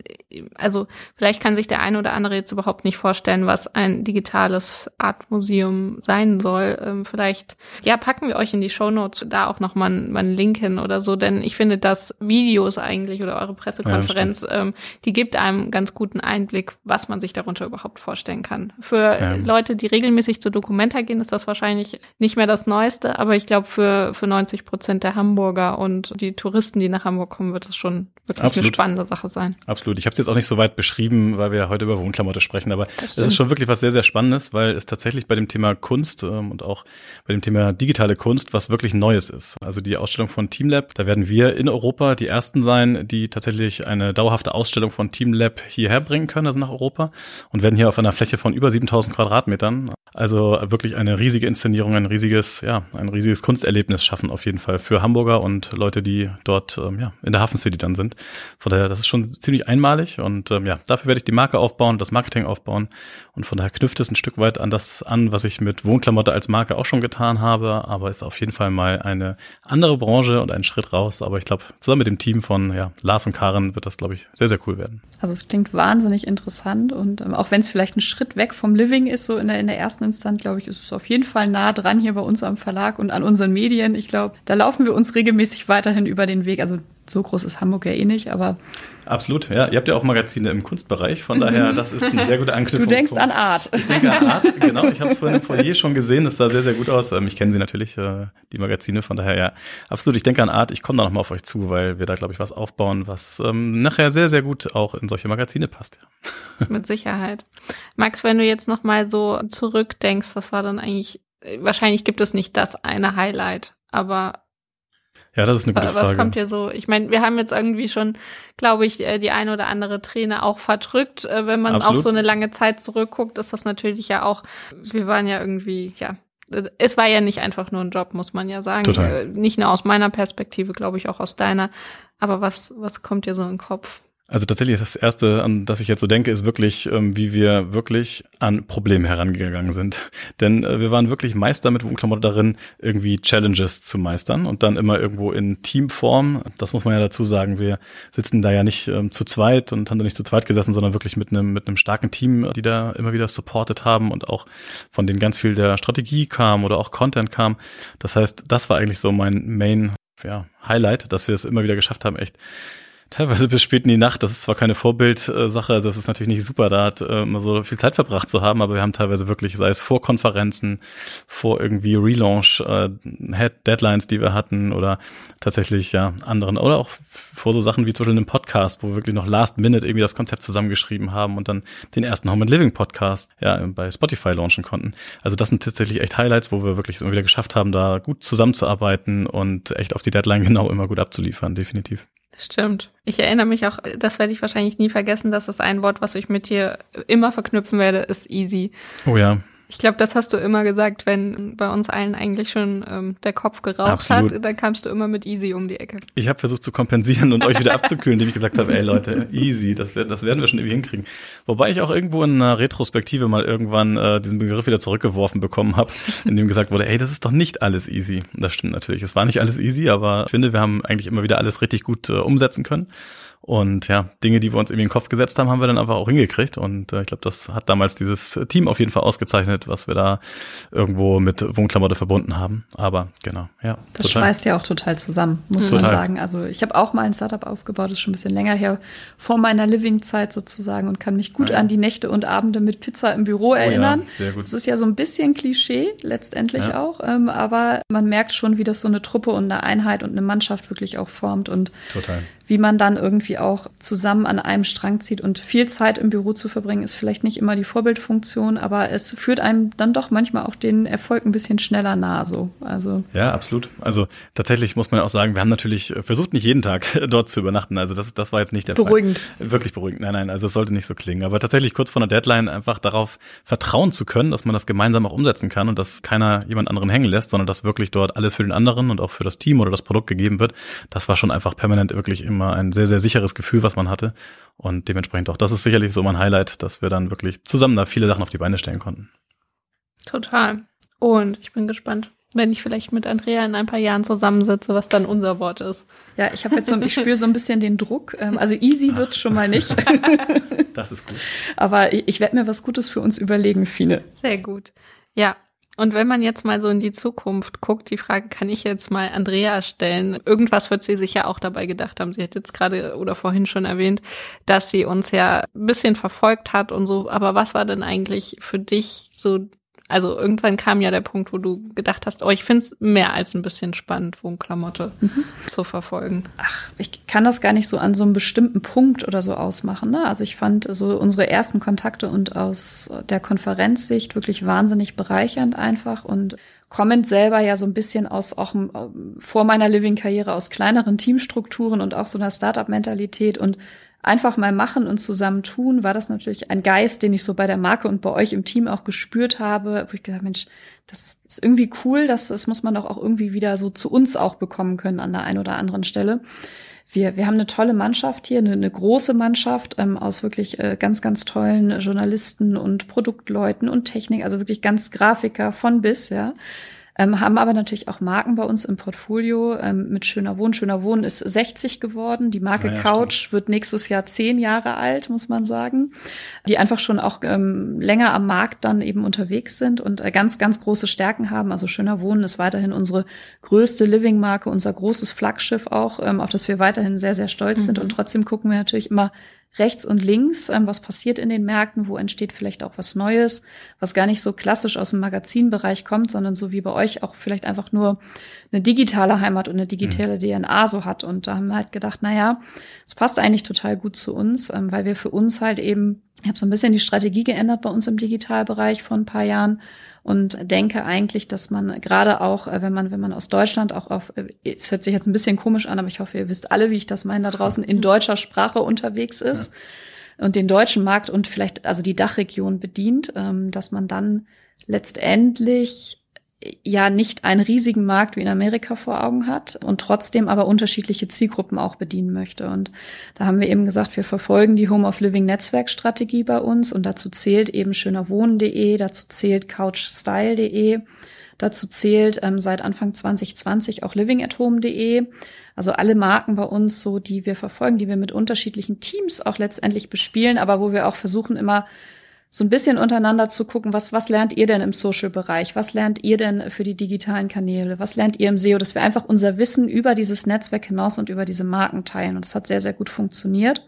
also vielleicht kann sich der eine oder andere jetzt überhaupt nicht vorstellen, was ein digitales Artmuseum sein soll. Ähm, vielleicht, ja, packen wir euch in die Show Notes da auch noch mal, mal einen Link hin oder so, denn ich finde, dass Videos eigentlich oder eure Pressekonferenz, ja, ähm, die gibt einem ganz guten Einblick, was man sich darunter überhaupt vorstellen kann. Für ja. Leute, die regelmäßig zu Dokumenta weitergehen, ist das wahrscheinlich nicht mehr das Neueste. Aber ich glaube, für, für 90 Prozent der Hamburger und die Touristen, die nach Hamburg kommen, wird es schon wirklich Absolut. eine spannende Sache sein. Absolut. Ich habe es jetzt auch nicht so weit beschrieben, weil wir heute über Wohnklamotte sprechen, aber es ist schon wirklich was sehr, sehr Spannendes, weil es tatsächlich bei dem Thema Kunst ähm, und auch bei dem Thema digitale Kunst was wirklich Neues ist. Also die Ausstellung von Teamlab, da werden wir in Europa die ersten sein, die tatsächlich eine dauerhafte Ausstellung von Teamlab hierher bringen können, also nach Europa und werden hier auf einer Fläche von über 7000 Quadratmetern also wirklich eine riesige Inszenierung, ein riesiges, ja, ein riesiges Kunsterlebnis schaffen auf jeden Fall für Hamburger und Leute, die dort ähm, ja, in der Hafen City dann sind. Von daher, das ist schon ziemlich einmalig und ähm, ja, dafür werde ich die Marke aufbauen, das Marketing aufbauen und von daher knüpft es ein Stück weit an das an, was ich mit Wohnklamotte als Marke auch schon getan habe, aber ist auf jeden Fall mal eine andere Branche und ein Schritt raus. Aber ich glaube, zusammen mit dem Team von ja, Lars und Karen wird das, glaube ich, sehr, sehr cool werden. Also es klingt wahnsinnig interessant und ähm, auch wenn es vielleicht ein Schritt weg vom Living ist, so in der, in der ersten Instanz, glaube ich, ist es auf jeden Fall nah dran hier bei uns am Verlag und an unseren Medien. Ich glaube, da laufen wir uns regelmäßig weiterhin über den Weg. Also so groß ist Hamburg ja eh nicht, aber. Absolut, ja. Ihr habt ja auch Magazine im Kunstbereich, von mhm. daher, das ist ein sehr guter Anknüpfungspunkt. Du denkst an Art. Ich denke an Art, genau. Ich habe es vorhin im Foyer schon gesehen, das sah sehr, sehr gut aus. Ähm, ich kenne sie natürlich, äh, die Magazine, von daher, ja. Absolut, ich denke an Art. Ich komme da nochmal auf euch zu, weil wir da, glaube ich, was aufbauen, was ähm, nachher sehr, sehr gut auch in solche Magazine passt. Ja. Mit Sicherheit. Max, wenn du jetzt nochmal so zurückdenkst, was war dann eigentlich, wahrscheinlich gibt es nicht das eine Highlight, aber ja, das ist eine gute Was Frage. Was kommt dir so? Ich meine, wir haben jetzt irgendwie schon, glaube ich, äh, die eine oder andere Träne auch verdrückt. Äh, wenn man Absolut. auf so eine lange Zeit zurückguckt, ist das natürlich ja auch, wir waren ja irgendwie, ja, es war ja nicht einfach nur ein Job, muss man ja sagen. Total. Äh, nicht nur aus meiner Perspektive, glaube ich, auch aus deiner. Aber was, was kommt dir so in den Kopf? Also tatsächlich das erste, an das ich jetzt so denke, ist wirklich, ähm, wie wir wirklich an Probleme herangegangen sind. Denn äh, wir waren wirklich Meister mit Wohnklamotte darin, irgendwie Challenges zu meistern und dann immer irgendwo in Teamform. Das muss man ja dazu sagen. Wir sitzen da ja nicht ähm, zu zweit und haben da nicht zu zweit gesessen, sondern wirklich mit einem mit einem starken Team, die da immer wieder supported haben und auch von denen ganz viel der Strategie kam oder auch Content kam. Das heißt, das war eigentlich so mein Main ja, Highlight, dass wir es immer wieder geschafft haben, echt teilweise bis spät in die Nacht. Das ist zwar keine Vorbildsache, also das ist natürlich nicht super, da hat äh, immer so viel Zeit verbracht zu haben, aber wir haben teilweise wirklich, sei es vor Konferenzen, vor irgendwie Relaunch, äh, Deadlines, die wir hatten oder tatsächlich ja anderen oder auch vor so Sachen wie zum Beispiel einem Podcast, wo wir wirklich noch Last Minute irgendwie das Konzept zusammengeschrieben haben und dann den ersten Home and Living Podcast ja bei Spotify launchen konnten. Also das sind tatsächlich echt Highlights, wo wir wirklich immer wieder geschafft haben, da gut zusammenzuarbeiten und echt auf die Deadline genau immer gut abzuliefern, definitiv. Stimmt. Ich erinnere mich auch, das werde ich wahrscheinlich nie vergessen, dass das ein Wort, was ich mit dir immer verknüpfen werde, ist easy. Oh ja. Ich glaube, das hast du immer gesagt, wenn bei uns allen eigentlich schon ähm, der Kopf geraucht Absolut. hat, dann kamst du immer mit easy um die Ecke. Ich habe versucht zu kompensieren und euch wieder abzukühlen, indem ich gesagt habe, ey Leute, easy, das, das werden wir schon irgendwie hinkriegen. Wobei ich auch irgendwo in einer Retrospektive mal irgendwann äh, diesen Begriff wieder zurückgeworfen bekommen habe, in dem gesagt wurde, ey, das ist doch nicht alles easy. Das stimmt natürlich, es war nicht alles easy, aber ich finde, wir haben eigentlich immer wieder alles richtig gut äh, umsetzen können. Und ja, Dinge, die wir uns irgendwie in den Kopf gesetzt haben, haben wir dann einfach auch hingekriegt. Und äh, ich glaube, das hat damals dieses Team auf jeden Fall ausgezeichnet, was wir da irgendwo mit Wohnklamotte verbunden haben. Aber genau, ja. Das total. schweißt ja auch total zusammen, muss total. man sagen. Also ich habe auch mal ein Startup aufgebaut, das ist schon ein bisschen länger her, vor meiner Living-Zeit sozusagen und kann mich gut ja. an die Nächte und Abende mit Pizza im Büro erinnern. Oh ja, sehr gut. Das ist ja so ein bisschen Klischee, letztendlich ja. auch. Ähm, aber man merkt schon, wie das so eine Truppe und eine Einheit und eine Mannschaft wirklich auch formt. Und total wie man dann irgendwie auch zusammen an einem Strang zieht. Und viel Zeit im Büro zu verbringen, ist vielleicht nicht immer die Vorbildfunktion, aber es führt einem dann doch manchmal auch den Erfolg ein bisschen schneller nah. So. Also ja, absolut. Also tatsächlich muss man auch sagen, wir haben natürlich versucht, nicht jeden Tag dort zu übernachten. Also das, das war jetzt nicht der beruhigend. Fall. Beruhigend. Wirklich beruhigend. Nein, nein, also es sollte nicht so klingen. Aber tatsächlich kurz vor der Deadline einfach darauf vertrauen zu können, dass man das gemeinsam auch umsetzen kann und dass keiner jemand anderen hängen lässt, sondern dass wirklich dort alles für den anderen und auch für das Team oder das Produkt gegeben wird. Das war schon einfach permanent wirklich immer immer ein sehr, sehr sicheres Gefühl, was man hatte. Und dementsprechend auch, das ist sicherlich so mein Highlight, dass wir dann wirklich zusammen da viele Sachen auf die Beine stellen konnten. Total. Und ich bin gespannt, wenn ich vielleicht mit Andrea in ein paar Jahren zusammensitze, was dann unser Wort ist. Ja, ich habe jetzt so, ich spüre so ein bisschen den Druck. Ähm, also easy wird schon mal nicht. Das ist gut. Aber ich, ich werde mir was Gutes für uns überlegen, Fine. Sehr gut. Ja, und wenn man jetzt mal so in die Zukunft guckt, die Frage kann ich jetzt mal Andrea stellen. Irgendwas wird sie sich ja auch dabei gedacht haben. Sie hat jetzt gerade oder vorhin schon erwähnt, dass sie uns ja ein bisschen verfolgt hat und so. Aber was war denn eigentlich für dich so Also irgendwann kam ja der Punkt, wo du gedacht hast, oh, ich find's mehr als ein bisschen spannend, Wohnklamotte mhm. zu verfolgen. Ach, ich kann das gar nicht so an so einem bestimmten Punkt oder so ausmachen. Ne? Also ich fand so unsere ersten Kontakte und aus der Konferenzsicht wirklich wahnsinnig bereichernd einfach und kommend selber ja so ein bisschen aus auch vor meiner Living-Karriere aus kleineren Teamstrukturen und auch so einer Startup-Mentalität und einfach mal machen und zusammen tun, war das natürlich ein Geist, den ich so bei der Marke und bei euch im Team auch gespürt habe, wo ich gesagt, Mensch, das ist irgendwie cool, das, das muss man doch auch irgendwie wieder so zu uns auch bekommen können an der einen oder anderen Stelle. Wir, wir haben eine tolle Mannschaft hier, eine, eine große Mannschaft ähm, aus wirklich äh, ganz, ganz tollen Journalisten und Produktleuten und Technik, also wirklich ganz Grafiker von bis, ja ähm, haben aber natürlich auch Marken bei uns im Portfolio ähm, mit Schöner Wohnen. Schöner Wohnen ist 60 geworden. Die Marke ja, ja, Couch stimmt. wird nächstes Jahr zehn Jahre alt, muss man sagen. Die einfach schon auch ähm, länger am Markt dann eben unterwegs sind und äh, ganz, ganz große Stärken haben. Also Schöner Wohnen ist weiterhin unsere größte Living-Marke, unser großes Flaggschiff auch, ähm, auf das wir weiterhin sehr, sehr stolz mhm. sind. Und trotzdem gucken wir natürlich immer rechts und links, ähm, was passiert in den Märkten, wo entsteht vielleicht auch was Neues, was gar nicht so klassisch aus dem Magazinbereich kommt, sondern so wie bei euch auch vielleicht einfach nur eine digitale Heimat und eine digitale mhm. DNA so hat. Und da haben wir halt gedacht, na ja, es passt eigentlich total gut zu uns, ähm, weil wir für uns halt eben, ich habe so ein bisschen die Strategie geändert bei uns im Digitalbereich vor ein paar Jahren und denke eigentlich, dass man gerade auch, äh, wenn man, wenn man aus Deutschland auch auf, äh, es hört sich jetzt ein bisschen komisch an, aber ich hoffe, ihr wisst alle, wie ich das meine, da draußen in deutscher Sprache unterwegs ist ja. und den deutschen Markt und vielleicht also die Dachregion bedient, ähm, dass man dann letztendlich ja nicht einen riesigen Markt wie in Amerika vor Augen hat und trotzdem aber unterschiedliche Zielgruppen auch bedienen möchte. Und da haben wir eben gesagt, wir verfolgen die Home of Living Netzwerkstrategie bei uns und dazu zählt eben schönerwohnen.de, dazu zählt couchstyle.de, dazu zählt ähm, seit Anfang 2020 auch livingathome.de. Also alle Marken bei uns, so die wir verfolgen, die wir mit unterschiedlichen Teams auch letztendlich bespielen, aber wo wir auch versuchen immer so ein bisschen untereinander zu gucken, was, was lernt ihr denn im Social-Bereich? Was lernt ihr denn für die digitalen Kanäle? Was lernt ihr im SEO? Dass wir einfach unser Wissen über dieses Netzwerk hinaus und über diese Marken teilen. Und das hat sehr, sehr gut funktioniert.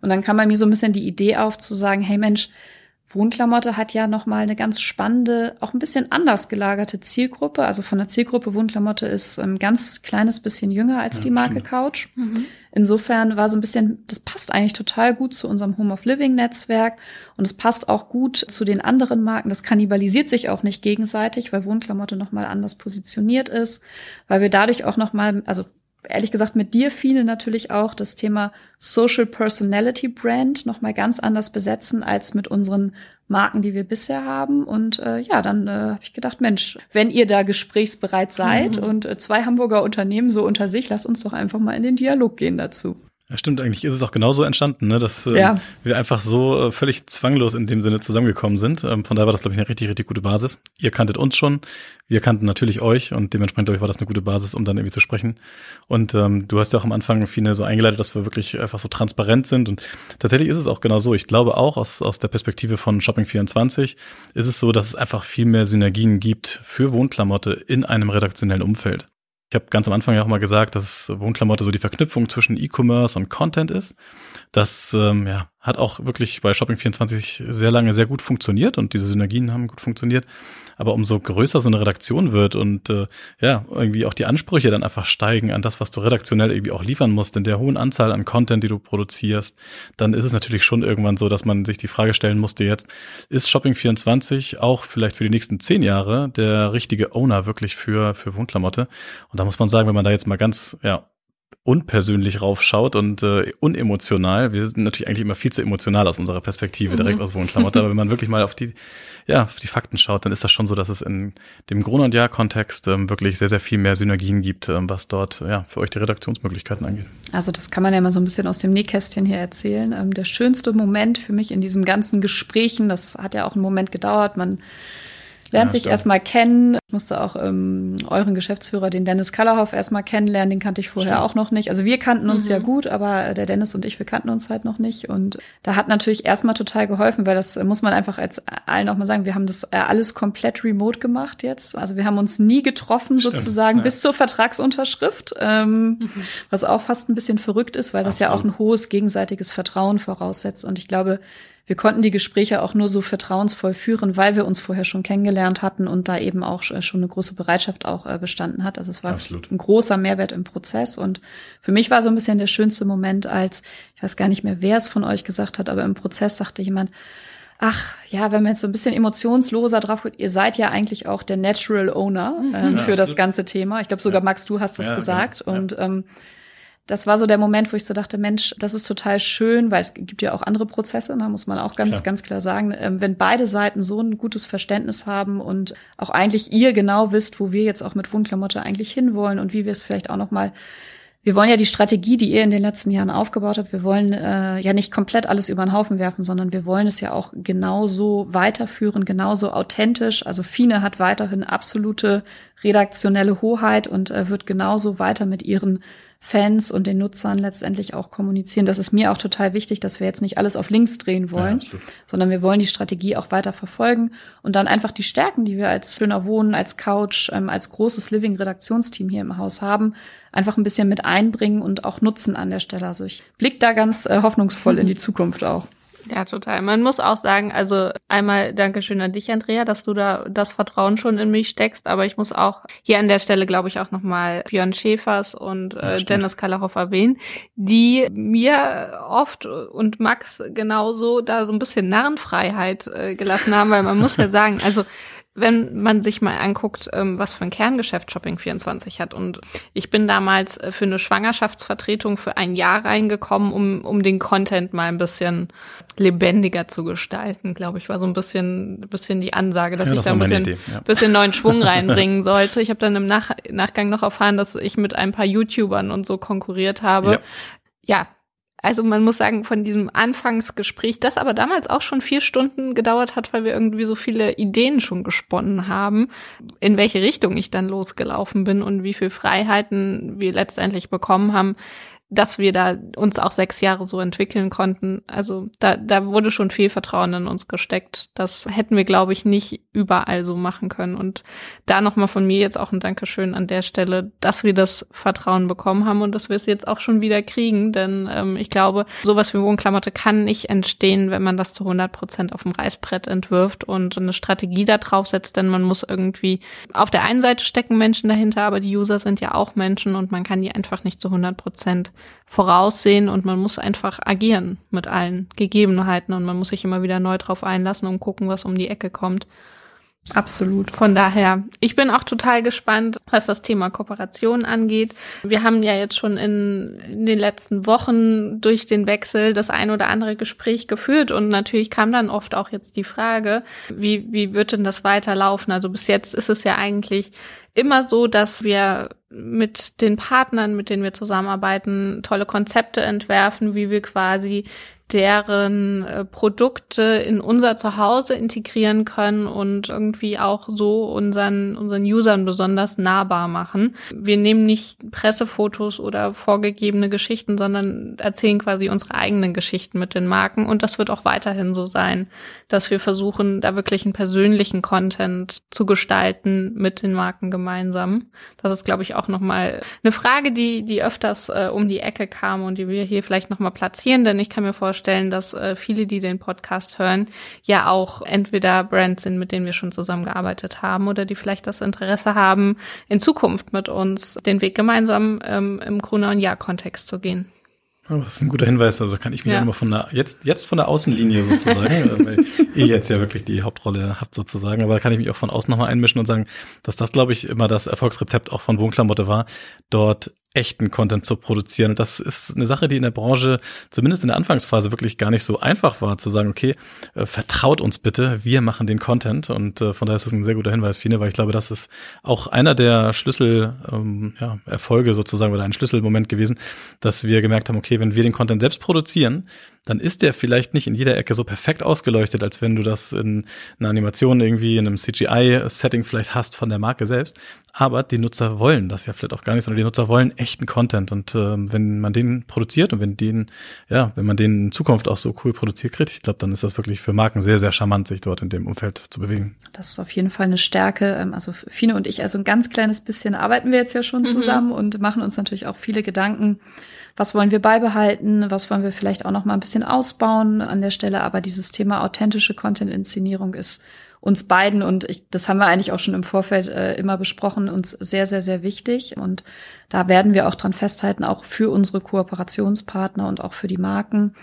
Und dann kam bei mir so ein bisschen die Idee auf zu sagen, hey Mensch, Wohnklamotte hat ja nochmal eine ganz spannende, auch ein bisschen anders gelagerte Zielgruppe. Also von der Zielgruppe Wohnklamotte ist ein ganz kleines bisschen jünger als ja, die Marke stimmt. Couch. Mhm. Insofern war so ein bisschen, das passt eigentlich total gut zu unserem Home of Living Netzwerk und es passt auch gut zu den anderen Marken. Das kannibalisiert sich auch nicht gegenseitig, weil Wohnklamotte nochmal anders positioniert ist, weil wir dadurch auch nochmal, also ehrlich gesagt mit dir viele natürlich auch das Thema Social Personality Brand noch mal ganz anders besetzen als mit unseren Marken, die wir bisher haben. Und äh, ja, dann äh, habe ich gedacht, Mensch, wenn ihr da gesprächsbereit seid mhm. und äh, zwei Hamburger Unternehmen so unter sich, lasst uns doch einfach mal in den Dialog gehen dazu. Ja, stimmt, eigentlich ist es auch genauso entstanden, ne, dass äh, ja. wir einfach so äh, völlig zwanglos in dem Sinne zusammengekommen sind. Ähm, von daher war das, glaube ich, eine richtig, richtig gute Basis. Ihr kanntet uns schon, wir kannten natürlich euch und dementsprechend, glaube ich, war das eine gute Basis, um dann irgendwie zu sprechen. Und ähm, du hast ja auch am Anfang viele so eingeleitet, dass wir wirklich einfach so transparent sind. Und tatsächlich ist es auch genau so. Ich glaube auch aus, aus der Perspektive von Shopping24 ist es so, dass es einfach viel mehr Synergien gibt für Wohnklamotte in einem redaktionellen Umfeld. Ich habe ganz am Anfang ja auch mal gesagt, dass Wohnklamotte so die Verknüpfung zwischen E-Commerce und Content ist. Das ähm, ja, hat auch wirklich bei Shopping24 sehr lange sehr gut funktioniert und diese Synergien haben gut funktioniert. Aber umso größer so eine Redaktion wird und äh, ja, irgendwie auch die Ansprüche dann einfach steigen an das, was du redaktionell irgendwie auch liefern musst, in der hohen Anzahl an Content, die du produzierst, dann ist es natürlich schon irgendwann so, dass man sich die Frage stellen musste jetzt, ist Shopping24 auch vielleicht für die nächsten zehn Jahre der richtige Owner wirklich für, für Wohnklamotte? Und da muss man sagen, wenn man da jetzt mal ganz, ja, unpersönlich raufschaut und äh, unemotional. Wir sind natürlich eigentlich immer viel zu emotional aus unserer Perspektive, direkt mhm. aus Wohnklamotte. Aber wenn man wirklich mal auf die, ja, auf die Fakten schaut, dann ist das schon so, dass es in dem Grund- und Jahr-Kontext ähm, wirklich sehr, sehr viel mehr Synergien gibt, ähm, was dort ja für euch die Redaktionsmöglichkeiten angeht. Also das kann man ja mal so ein bisschen aus dem Nähkästchen hier erzählen. Ähm, der schönste Moment für mich in diesem ganzen Gesprächen, das hat ja auch einen Moment gedauert, man lernt ja, sich erstmal kennen. Ich musste auch ähm, euren Geschäftsführer, den Dennis Kallerhoff, erstmal kennenlernen. Den kannte ich vorher stimmt. auch noch nicht. Also wir kannten uns mhm. ja gut, aber der Dennis und ich, wir kannten uns halt noch nicht. Und da hat natürlich erstmal total geholfen, weil das muss man einfach als allen auch mal sagen, wir haben das äh, alles komplett remote gemacht jetzt. Also wir haben uns nie getroffen stimmt. sozusagen ja. bis zur Vertragsunterschrift, ähm, mhm. was auch fast ein bisschen verrückt ist, weil das Absolut. ja auch ein hohes gegenseitiges Vertrauen voraussetzt. Und ich glaube, wir konnten die Gespräche auch nur so vertrauensvoll führen, weil wir uns vorher schon kennengelernt hatten und da eben auch schon eine große Bereitschaft auch äh, bestanden hat. Also es war Absolut. ein großer Mehrwert im Prozess. Und für mich war so ein bisschen der schönste Moment, als, ich weiß gar nicht mehr, wer es von euch gesagt hat, aber im Prozess sagte jemand, ach ja, wenn man jetzt so ein bisschen emotionsloser drauf geht, ihr seid ja eigentlich auch der Natural Owner mhm. ähm, ja, für das ganze Thema. Ich glaube sogar ja. Max, du hast das ja, gesagt. Genau. Und ähm, das war so der Moment, wo ich so dachte, Mensch, das ist total schön, weil es gibt ja auch andere Prozesse, da ne, muss man auch ganz, klar. ganz klar sagen. Ähm, wenn beide Seiten so ein gutes Verständnis haben und auch eigentlich ihr genau wisst, wo wir jetzt auch mit Wohnklamotte eigentlich hinwollen und wie wir es vielleicht auch noch mal wir wollen ja die Strategie, die ihr in den letzten Jahren aufgebaut habt, wir wollen äh, ja nicht komplett alles über den Haufen werfen, sondern wir wollen es ja auch genauso weiterführen, genauso authentisch. Also Fine hat weiterhin absolute redaktionelle Hoheit und äh, wird genauso weiter mit ihren Fans und den Nutzern letztendlich auch kommunizieren. Das ist mir auch total wichtig, dass wir jetzt nicht alles auf links drehen wollen, ja, sondern wir wollen die Strategie auch weiter verfolgen und dann einfach die Stärken, die wir als schöner Wohnen, als Couch, ähm, als großes Living-Redaktionsteam hier im Haus haben, einfach ein bisschen mit einbringen und auch nutzen an der Stelle. Also ich blick da ganz äh, hoffnungsvoll in die Zukunft auch. Ja, total. Man muss auch sagen, also einmal Dankeschön an dich, Andrea, dass du da das Vertrauen schon in mich steckst. Aber ich muss auch hier an der Stelle, glaube ich, auch nochmal Björn Schäfers und äh, Dennis Kallerhoff erwähnen, die mir oft und Max genauso da so ein bisschen Narrenfreiheit äh, gelassen haben, weil man muss ja sagen, also wenn man sich mal anguckt, ähm, was für ein Kerngeschäft Shopping24 hat. Und ich bin damals äh, für eine Schwangerschaftsvertretung für ein Jahr reingekommen, um, um den Content mal ein bisschen lebendiger zu gestalten, glaube ich, war so ein bisschen, bisschen die Ansage, dass ja, ich das da ein bisschen, Idee, ja. bisschen neuen Schwung reinbringen sollte. Ich habe dann im Nach Nachgang noch erfahren, dass ich mit ein paar YouTubern und so konkurriert habe. Ja, ja also man muss sagen, von diesem Anfangsgespräch, das aber damals auch schon vier Stunden gedauert hat, weil wir irgendwie so viele Ideen schon gesponnen haben, in welche Richtung ich dann losgelaufen bin und wie viel Freiheiten wir letztendlich bekommen haben, dass wir da uns auch sechs Jahre so entwickeln konnten. Also da, da wurde schon viel Vertrauen in uns gesteckt. Das hätten wir, glaube ich, nicht überall so machen können. Und da nochmal von mir jetzt auch ein Dankeschön an der Stelle, dass wir das Vertrauen bekommen haben und dass wir es jetzt auch schon wieder kriegen. Denn ähm, ich glaube, sowas wie Wohnklamotte kann nicht entstehen, wenn man das zu 100 Prozent auf dem Reißbrett entwirft und eine Strategie da drauf setzt. Denn man muss irgendwie auf der einen Seite stecken Menschen dahinter, aber die User sind ja auch Menschen und man kann die einfach nicht zu 100 Prozent voraussehen und man muss einfach agieren mit allen Gegebenheiten und man muss sich immer wieder neu drauf einlassen und gucken, was um die Ecke kommt. Absolut. Von daher, ich bin auch total gespannt, was das Thema Kooperation angeht. Wir haben ja jetzt schon in, in, den letzten Wochen durch den Wechsel das ein oder andere Gespräch geführt und natürlich kam dann oft auch jetzt die Frage, wie, wie wird denn das weiterlaufen? Also bis jetzt ist es ja eigentlich immer so, dass wir mit den Partnern, mit denen wir zusammenarbeiten, tolle Konzepte entwerfen, wie wir quasi deren äh, Produkte in unser Zuhause integrieren können und irgendwie auch so unseren, unseren Usern besonders nahbar machen. Wir nehmen nicht Pressefotos oder vorgegebene Geschichten, sondern erzählen quasi unsere eigenen Geschichten mit den Marken. Und das wird auch weiterhin so sein, dass wir versuchen, da wirklich einen persönlichen Content zu gestalten mit den Marken gemeinsam. Das ist, glaube ich, auch nochmal eine Frage, die, die öfters äh, um die Ecke kam und die wir hier vielleicht nochmal platzieren, denn ich kann mir vorstellen, vorstellen, dass äh, viele, die den Podcast hören, ja auch entweder Brands sind, mit denen wir schon zusammengearbeitet haben oder die vielleicht das Interesse haben, in Zukunft mit uns den Weg gemeinsam ähm, im Gruner und Jahr-Kontext zu gehen. Oh, das ist ein guter Hinweis. Also kann ich mich ja. immer von der, jetzt, jetzt von der Außenlinie sozusagen, äh, weil ihr jetzt ja wirklich die Hauptrolle habt sozusagen, aber da kann ich mich auch von außen nochmal einmischen und sagen, dass das, glaube ich, immer das Erfolgsrezept auch von Wohnklamotte war, dort echten Content zu produzieren. Und das ist eine Sache, die in der Branche, zumindest in der Anfangsphase, wirklich gar nicht so einfach war, zu sagen, okay, äh, vertraut uns bitte, wir machen den Content. Und äh, von daher ist das ein sehr guter Hinweis, Fine, weil ich glaube, das ist auch einer der Schlüssel, ähm, ja, Erfolge sozusagen oder ein Schlüsselmoment gewesen, dass wir gemerkt haben, okay, wenn wir den Content selbst produzieren, dann ist der vielleicht nicht in jeder Ecke so perfekt ausgeleuchtet, als wenn du das in einer Animation irgendwie in einem CGI-Setting vielleicht hast von der Marke selbst. Aber die Nutzer wollen das ja vielleicht auch gar nicht, sondern die Nutzer wollen echten Content. Und äh, wenn man den produziert und wenn den, ja, wenn man den in Zukunft auch so cool produziert kriegt, ich glaube, dann ist das wirklich für Marken sehr, sehr charmant, sich dort in dem Umfeld zu bewegen. Das ist auf jeden Fall eine Stärke. Ähm, also Fine und ich, also ein ganz kleines bisschen arbeiten wir jetzt ja schon mhm. zusammen mhm. und machen uns natürlich auch viele Gedanken. Was wollen wir beibehalten? Was wollen wir vielleicht auch noch mal ein bisschen ausbauen an der Stelle, aber dieses Thema authentische Content-Inszenierung ist uns beiden und ich, das haben wir eigentlich auch schon im Vorfeld äh, immer besprochen, uns sehr, sehr, sehr wichtig. Und da werden wir auch dran festhalten, auch für unsere Kooperationspartner und auch für die Marken,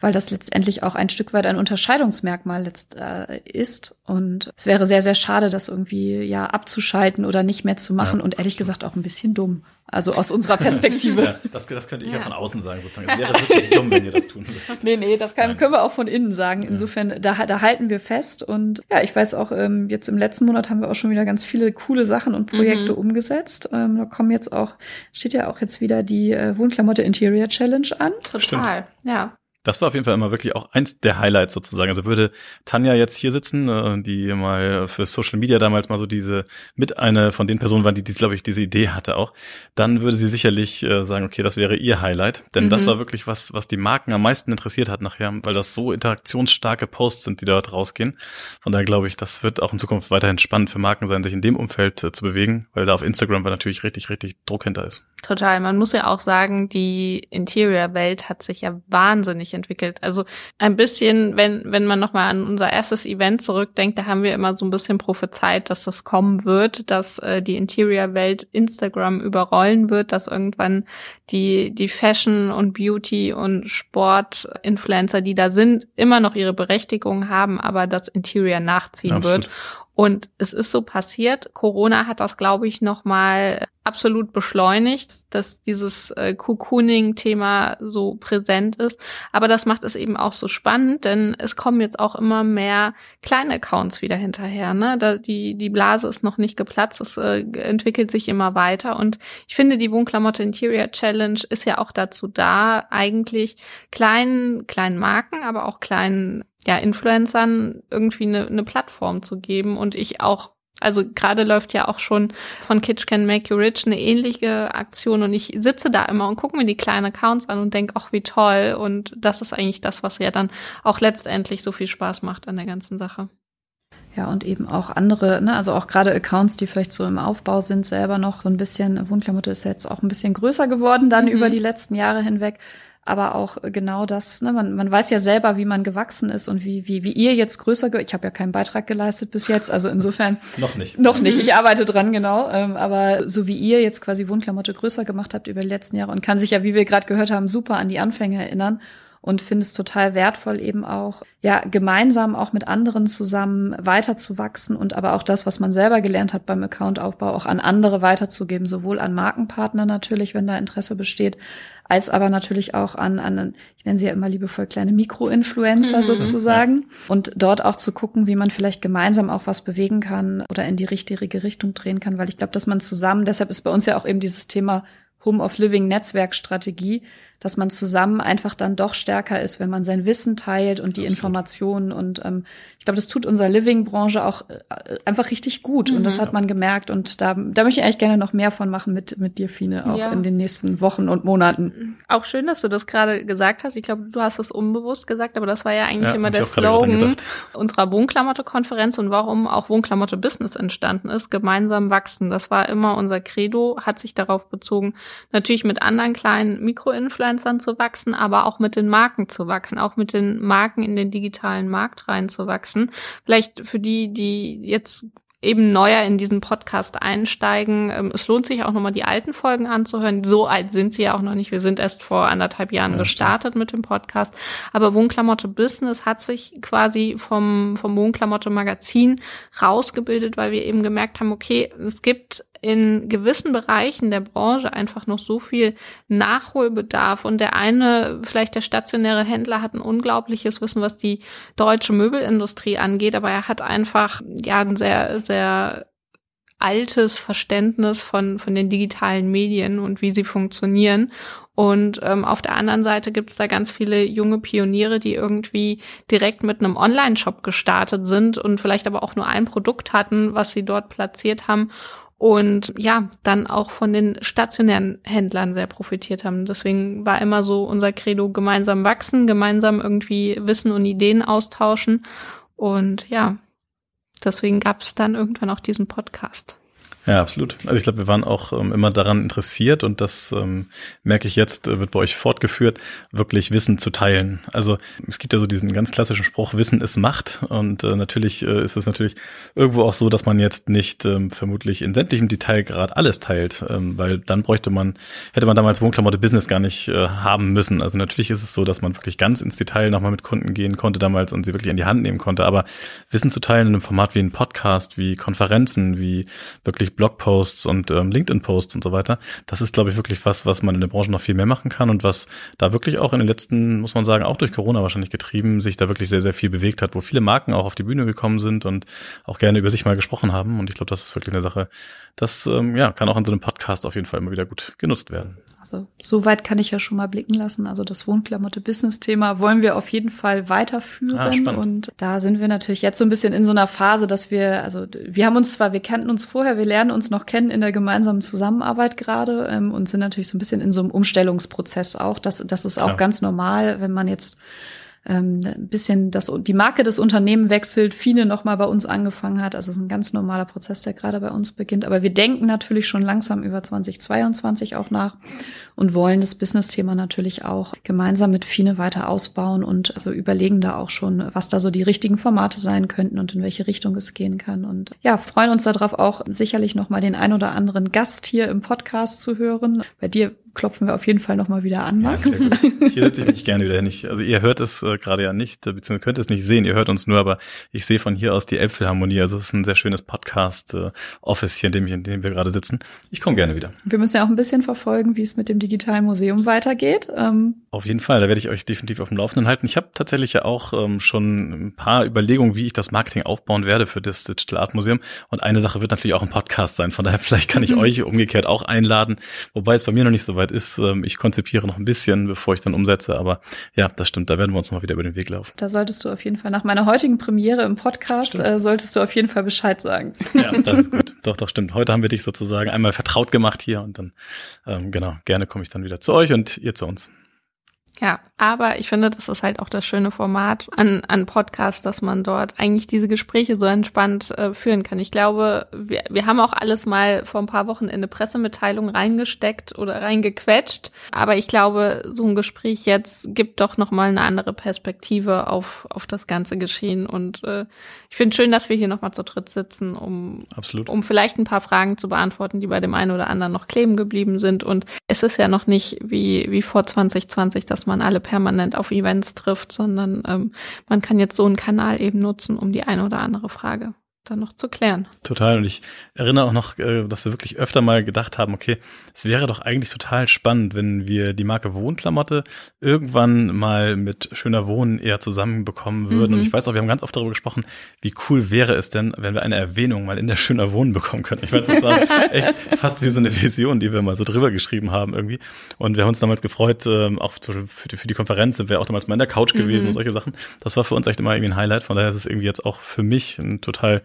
weil das letztendlich auch ein Stück weit ein Unterscheidungsmerkmal letzt, äh, ist. Und es wäre sehr, sehr schade, das irgendwie ja abzuschalten oder nicht mehr zu machen ja. und ehrlich gesagt auch ein bisschen dumm. Also aus unserer Perspektive. ja, das, das könnte ich ja. ja. von außen sagen, sozusagen. Es wäre wirklich dumm, wenn ihr das tun würdet. Nee, nee, das kann, können wir auch von innen sagen. Insofern, da, da halten wir fest. Und ja, ich weiß auch, ähm, jetzt im letzten Monat haben wir auch schon wieder ganz viele coole Sachen und Projekte mhm. umgesetzt. Ähm, da kommen jetzt auch, steht ja auch jetzt wieder die äh, Wohnklamotte Interior Challenge an. Total, Stimmt. ja. Das war auf jeden Fall immer wirklich auch eins der Highlights sozusagen. Also würde Tanja jetzt hier sitzen, äh, die mal für Social Media damals mal so diese mit eine von den Personen war, die, die glaube ich, diese Idee hatte auch, dann würde sie sicherlich äh, sagen, okay, das wäre ihr Highlight. Denn mhm. das war wirklich was, was die Marken am meisten interessiert hat nachher, weil das so interaktionsstarke Posts sind, die dort rausgehen. Von daher glaube ich, das wird auch in Zukunft weiterhin spannend für Marken sein, sich in dem Umfeld äh, zu bewegen, weil da auf Instagram natürlich richtig, richtig Druck hinter ist. Total. Man muss ja auch sagen, die Interior-Welt hat sich ja wahnsinnig sich entwickelt. Also ein bisschen, wenn, wenn man nochmal an unser erstes Event zurückdenkt, da haben wir immer so ein bisschen prophezeit, dass das kommen wird, dass äh, die Interior-Welt Instagram überrollen wird, dass irgendwann die, die Fashion und Beauty und Sport-Influencer, die da sind, immer noch ihre Berechtigung haben, aber das Interior nachziehen Absolut. wird. Und es ist so passiert. Corona hat das, glaube ich, noch mal absolut beschleunigt, dass dieses äh, Cocooning-Thema so präsent ist. Aber das macht es eben auch so spannend, denn es kommen jetzt auch immer mehr kleine Accounts wieder hinterher. Ne? Da, die, die Blase ist noch nicht geplatzt, es äh, entwickelt sich immer weiter. Und ich finde, die Wohnklamotte Interior Challenge ist ja auch dazu da, eigentlich kleinen, kleinen Marken, aber auch kleinen ja, Influencern irgendwie eine, eine Plattform zu geben und ich auch also gerade läuft ja auch schon von Kitsch Can Make You Rich eine ähnliche Aktion und ich sitze da immer und gucke mir die kleinen Accounts an und denke, ach wie toll und das ist eigentlich das, was ja dann auch letztendlich so viel Spaß macht an der ganzen Sache. Ja, und eben auch andere, ne, also auch gerade Accounts, die vielleicht so im Aufbau sind, selber noch so ein bisschen, Wohnklamotte ist jetzt auch ein bisschen größer geworden dann mhm. über die letzten Jahre hinweg aber auch genau das, ne, man, man weiß ja selber, wie man gewachsen ist und wie, wie, wie ihr jetzt größer, ich habe ja keinen Beitrag geleistet bis jetzt, also insofern. noch nicht. Noch nicht, ich arbeite dran, genau. Ähm, aber so wie ihr jetzt quasi Wohnklamotte größer gemacht habt über die letzten Jahre und kann sich ja, wie wir gerade gehört haben, super an die Anfänge erinnern und finde es total wertvoll, eben auch, ja, gemeinsam auch mit anderen zusammen weiterzuwachsen und aber auch das, was man selber gelernt hat beim Accountaufbau, auch an andere weiterzugeben, sowohl an Markenpartner natürlich, wenn da Interesse besteht, als aber natürlich auch an, an ich nenne sie ja immer liebevoll kleine Mikroinfluencer mhm. sozusagen. Und dort auch zu gucken, wie man vielleicht gemeinsam auch was bewegen kann oder in die richtige Richtung drehen kann, weil ich glaube, dass man zusammen, deshalb ist bei uns ja auch eben dieses Thema Home of Living Netzwerkstrategie, dass man zusammen einfach dann doch stärker ist, wenn man sein Wissen teilt und die Absolut. Informationen. Und ähm, ich glaube, das tut unserer Living-Branche auch äh, einfach richtig gut. Mhm. Und das mhm. hat man gemerkt. Und da, da möchte ich eigentlich gerne noch mehr von machen mit, mit dir, Fine, auch ja. in den nächsten Wochen und Monaten. Auch schön, dass du das gerade gesagt hast. Ich glaube, du hast es unbewusst gesagt, aber das war ja eigentlich ja, immer der Slogan unserer Wohnklamotte-Konferenz und warum auch Wohnklamotte Business entstanden ist, gemeinsam wachsen. Das war immer unser Credo, hat sich darauf bezogen, natürlich mit anderen kleinen Mikroinfluencern Influencern zu wachsen, aber auch mit den Marken zu wachsen, auch mit den Marken in den digitalen Markt reinzuwachsen. Vielleicht für die, die jetzt eben neuer in diesen Podcast einsteigen. Ähm, es lohnt sich auch nochmal die alten Folgen anzuhören. So alt sind sie ja auch noch nicht. Wir sind erst vor anderthalb Jahren ja, gestartet mit dem Podcast. Aber Wohnklamotte Business hat sich quasi vom, vom Wohnklamotte Magazin rausgebildet, weil wir eben gemerkt haben, okay, es gibt in gewissen Bereichen der Branche einfach noch so viel Nachholbedarf und der eine, vielleicht der stationäre Händler hat ein unglaubliches Wissen, was die deutsche Möbelindustrie angeht, aber er hat einfach ja ein sehr, sehr altes Verständnis von, von den digitalen Medien und wie sie funktionieren. Und ähm, auf der anderen Seite gibt es da ganz viele junge Pioniere, die irgendwie direkt mit einem Online-Shop gestartet sind und vielleicht aber auch nur ein Produkt hatten, was sie dort platziert haben und ja, dann auch von den stationären Händlern sehr profitiert haben. Deswegen war immer so unser Credo gemeinsam wachsen, gemeinsam irgendwie Wissen und Ideen austauschen. Und ja, deswegen gab es dann irgendwann auch diesen Podcast. Ja, absolut. Also ich glaube, wir waren auch ähm, immer daran interessiert und das ähm, merke ich jetzt, äh, wird bei euch fortgeführt, wirklich Wissen zu teilen. Also es gibt ja so diesen ganz klassischen Spruch, Wissen ist Macht und äh, natürlich äh, ist es natürlich irgendwo auch so, dass man jetzt nicht ähm, vermutlich in sämtlichem Detailgrad alles teilt, ähm, weil dann bräuchte man, hätte man damals Wohnklamotte Business gar nicht äh, haben müssen. Also natürlich ist es so, dass man wirklich ganz ins Detail nochmal mit Kunden gehen konnte damals und sie wirklich in die Hand nehmen konnte, aber Wissen zu teilen in einem Format wie ein Podcast, wie Konferenzen, wie wirklich Blogposts und ähm, LinkedIn-Posts und so weiter. Das ist, glaube ich, wirklich was, was man in der Branche noch viel mehr machen kann und was da wirklich auch in den letzten, muss man sagen, auch durch Corona wahrscheinlich getrieben, sich da wirklich sehr, sehr viel bewegt hat, wo viele Marken auch auf die Bühne gekommen sind und auch gerne über sich mal gesprochen haben. Und ich glaube, das ist wirklich eine Sache, das ähm, ja, kann auch in so einem Podcast auf jeden Fall immer wieder gut genutzt werden. Also so weit kann ich ja schon mal blicken lassen. Also das Wohnklamotte-Business-Thema wollen wir auf jeden Fall weiterführen. Ah, und da sind wir natürlich jetzt so ein bisschen in so einer Phase, dass wir, also wir haben uns zwar, wir kannten uns vorher, wir lernen uns noch kennen in der gemeinsamen Zusammenarbeit gerade ähm, und sind natürlich so ein bisschen in so einem Umstellungsprozess auch. Das, das ist auch ganz normal, wenn man jetzt ähm, ein bisschen das, die Marke des Unternehmens wechselt, Fine nochmal bei uns angefangen hat. Also es ist ein ganz normaler Prozess, der gerade bei uns beginnt. Aber wir denken natürlich schon langsam über 2022 auch nach und wollen das Business-Thema natürlich auch gemeinsam mit Fine weiter ausbauen und also überlegen da auch schon, was da so die richtigen Formate sein könnten und in welche Richtung es gehen kann. Und ja, freuen uns darauf auch sicherlich nochmal den ein oder anderen Gast hier im Podcast zu hören. Bei dir klopfen wir auf jeden Fall nochmal wieder an, Max. Ja, Hier setze ich mich gerne wieder hin. Ich, also ihr hört es äh, gerade ja nicht, äh, beziehungsweise könnt es nicht sehen, ihr hört uns nur, aber ich sehe von hier aus die Elbphilharmonie. Also es ist ein sehr schönes Podcast-Office äh, hier, in dem, ich, in dem wir gerade sitzen. Ich komme gerne wieder. Wir müssen ja auch ein bisschen verfolgen, wie es mit dem Digitalen Museum weitergeht. Ähm auf jeden Fall, da werde ich euch definitiv auf dem Laufenden halten. Ich habe tatsächlich ja auch ähm, schon ein paar Überlegungen, wie ich das Marketing aufbauen werde für das Digital Art Museum. Und eine Sache wird natürlich auch ein Podcast sein. Von daher vielleicht kann ich mhm. euch umgekehrt auch einladen, wobei es bei mir noch nicht so weit ist. Ähm, ich konzipiere noch ein bisschen, bevor ich dann umsetze. Aber ja, das stimmt. Da werden wir uns noch wieder über den Weg laufen. Da solltest du auf jeden Fall nach meiner heutigen Premiere im Podcast äh, solltest du auf jeden Fall Bescheid sagen. Ja, das ist gut. Doch, doch, stimmt. Heute haben wir dich sozusagen einmal vertraut gemacht hier und dann ähm, genau gerne komme ich dann wieder zu euch und ihr zu uns. Ja, aber ich finde, das ist halt auch das schöne Format an, an Podcast, dass man dort eigentlich diese Gespräche so entspannt äh, führen kann. Ich glaube, wir, wir haben auch alles mal vor ein paar Wochen in eine Pressemitteilung reingesteckt oder reingequetscht. Aber ich glaube, so ein Gespräch jetzt gibt doch nochmal eine andere Perspektive auf, auf das ganze Geschehen. Und äh, ich finde schön, dass wir hier nochmal zu dritt sitzen, um, Absolut. um vielleicht ein paar Fragen zu beantworten, die bei dem einen oder anderen noch kleben geblieben sind. Und es ist ja noch nicht wie, wie vor 2020, dass man man alle permanent auf Events trifft, sondern ähm, man kann jetzt so einen Kanal eben nutzen, um die eine oder andere Frage dann noch zu klären. Total. Und ich erinnere auch noch, äh, dass wir wirklich öfter mal gedacht haben, okay, es wäre doch eigentlich total spannend, wenn wir die Marke Wohnklamotte irgendwann mal mit schöner Wohnen eher zusammenbekommen würden. Mhm. Und ich weiß auch, wir haben ganz oft darüber gesprochen, wie cool wäre es denn, wenn wir eine Erwähnung mal in der schöner Wohnen bekommen könnten. Ich weiß, das war echt fast wie so eine Vision, die wir mal so drüber geschrieben haben irgendwie. Und wir haben uns damals gefreut, ähm, auch für die, für die Konferenz sind wir auch damals mal in der Couch gewesen mhm. und solche Sachen. Das war für uns echt immer irgendwie ein Highlight. Von daher ist es irgendwie jetzt auch für mich ein total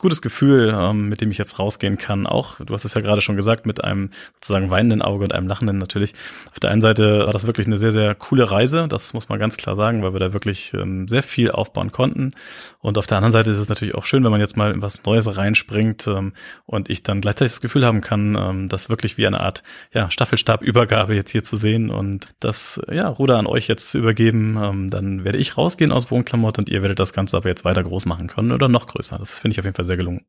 gutes Gefühl, ähm, mit dem ich jetzt rausgehen kann. Auch, du hast es ja gerade schon gesagt, mit einem sozusagen weinenden Auge und einem lachenden natürlich. Auf der einen Seite war das wirklich eine sehr, sehr coole Reise, das muss man ganz klar sagen, weil wir da wirklich ähm, sehr viel aufbauen konnten. Und auf der anderen Seite ist es natürlich auch schön, wenn man jetzt mal in was Neues reinspringt ähm, und ich dann gleichzeitig das Gefühl haben kann, ähm, das wirklich wie eine Art ja, Staffelstabübergabe jetzt hier zu sehen und das ja, Ruder an euch jetzt zu übergeben. Ähm, dann werde ich rausgehen aus Wohnklamotte und ihr werdet das Ganze aber jetzt weiter groß machen können oder noch größer. Das finde ich auf jeden Fall sehr gelungen.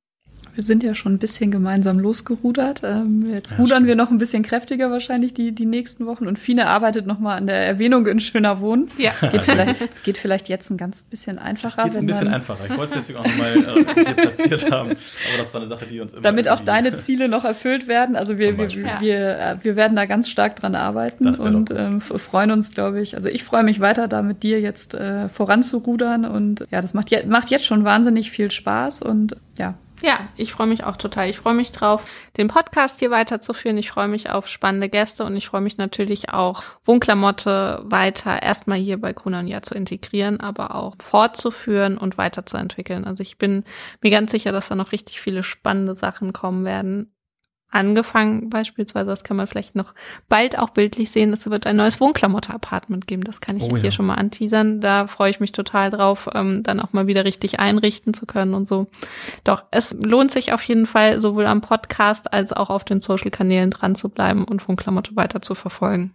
Wir sind ja schon ein bisschen gemeinsam losgerudert. Ähm, jetzt ja, rudern stimmt. wir noch ein bisschen kräftiger wahrscheinlich die, die nächsten Wochen. Und Fine arbeitet noch mal an der Erwähnung in Schöner Wohnen. Ja. Es geht vielleicht, es geht vielleicht jetzt ein ganz bisschen einfacher. Geht ein bisschen einfacher. Ich wollte es deswegen auch nochmal äh, hier platziert haben. Aber das war eine Sache, die uns immer Damit auch deine Ziele noch erfüllt werden. Also wir, wir, wir, wir, äh, wir werden da ganz stark dran arbeiten und ähm, freuen uns, glaube ich. Also ich freue mich weiter, da mit dir jetzt äh, voranzurudern. Und ja, das macht, je, macht jetzt schon wahnsinnig viel Spaß. Und ja, ja, ich freue mich auch total. Ich freue mich drauf, den Podcast hier weiterzuführen. Ich freue mich auf spannende Gäste und ich freue mich natürlich auch, Wohnklamotte weiter erstmal hier bei Gruner und Jahr zu integrieren, aber auch fortzuführen und weiterzuentwickeln. Also ich bin mir ganz sicher, dass da noch richtig viele spannende Sachen kommen werden. Angefangen, beispielsweise, das kann man vielleicht noch bald auch bildlich sehen, es wird ein neues Wohnklamotte-Apartment geben. Das kann ich Oh hier ja. schon mal anteasern. Da freue ich mich total drauf, ähm, dann auch mal wieder richtig einrichten zu können und so. Doch, es lohnt sich auf jeden Fall, sowohl am Podcast als auch auf den Social-Kanälen dran zu bleiben und Wohnklamotte weiter zu verfolgen.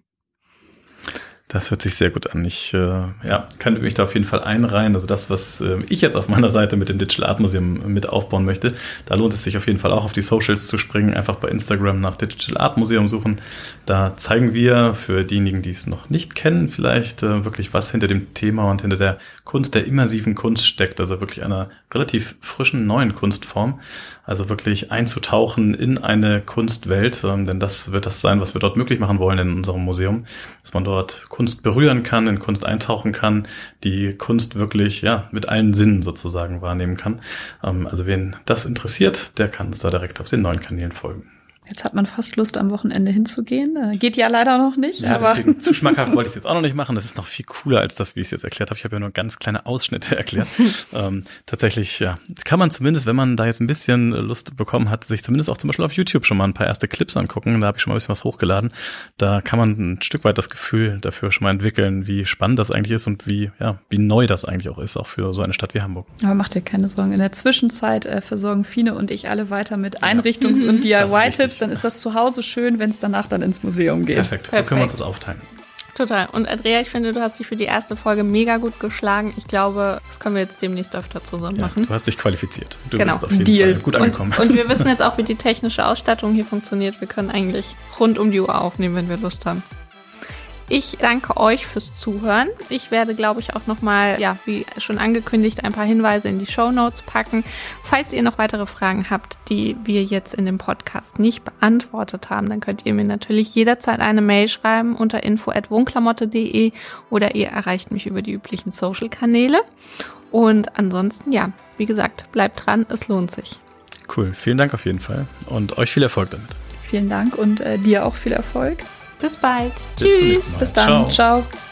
Das hört sich sehr gut an. Ich äh, ja, kann mich da auf jeden Fall einreihen. Also das, was äh, ich jetzt auf meiner Seite mit dem Digital Art Museum mit aufbauen möchte, da lohnt es sich auf jeden Fall auch auf die Socials zu springen. Einfach bei Instagram nach Digital Art Museum suchen. Da zeigen wir für diejenigen, die es noch nicht kennen, vielleicht äh, wirklich, was hinter dem Thema und hinter der Kunst, der immersiven Kunst steckt. Also wirklich einer relativ frischen neuen Kunstform. Also wirklich einzutauchen in eine Kunstwelt, ähm, denn das wird das sein, was wir dort möglich machen wollen in unserem Museum, dass man dort Kunst berühren kann, in Kunst eintauchen kann, die Kunst wirklich ja mit allen Sinnen sozusagen wahrnehmen kann. Ähm, also wen das interessiert, der kann uns da direkt auf den neuen Kanälen folgen. Jetzt hat man fast Lust, am Wochenende hinzugehen. Äh, Geht ja leider noch nicht, Ja, aber deswegen zu schmackhaft wollte ich es jetzt auch noch nicht machen. Das ist noch viel cooler als das, wie ich es jetzt erklärt habe. Ich habe ja nur ganz kleine Ausschnitte erklärt. ähm, tatsächlich, ja, kann man zumindest, wenn man da jetzt ein bisschen Lust bekommen hat, sich zumindest auch zum Beispiel auf YouTube schon mal ein paar erste Clips angucken. Da habe ich schon mal ein bisschen was hochgeladen. Da kann man ein Stück weit das Gefühl dafür schon mal entwickeln, wie spannend das eigentlich ist und wie, ja, wie neu das eigentlich auch ist, auch für so eine Stadt wie Hamburg. Aber macht dir keine Sorgen. In der Zwischenzeit äh, versorgen Fine und ich alle weiter mit Einrichtungs- Mhm. und Das ist. Dann ist das zu Hause schön, wenn es danach dann ins Museum geht. Perfekt. So können wir uns das aufteilen. Total. Und Andrea, ich finde, du hast dich für die erste Folge mega gut geschlagen. Ich glaube, das können wir jetzt demnächst öfter zusammen Ja, machen. du hast dich qualifiziert. Du Genau. bist auf jeden Deal. Fall gut angekommen. Und, und wir wissen jetzt auch, wie die technische Ausstattung hier funktioniert. Wir können eigentlich rund um die Uhr aufnehmen, wenn wir Lust haben. Ich danke euch fürs Zuhören. Ich werde, glaube ich, auch nochmal, ja, wie schon angekündigt, ein paar Hinweise in die Show Notes packen. Falls ihr noch weitere Fragen habt, die wir jetzt in dem Podcast nicht beantwortet haben, dann könnt ihr mir natürlich jederzeit eine Mail schreiben unter info.wohnklamotte.de oder ihr erreicht mich über die üblichen Social-Kanäle. Und ansonsten, ja, wie gesagt, bleibt dran, es lohnt sich. Cool. Vielen Dank auf jeden Fall und euch viel Erfolg damit. Vielen Dank und äh, dir auch viel Erfolg. Bis bald. Bis Mal. Bis dann. Ciao. Ciao.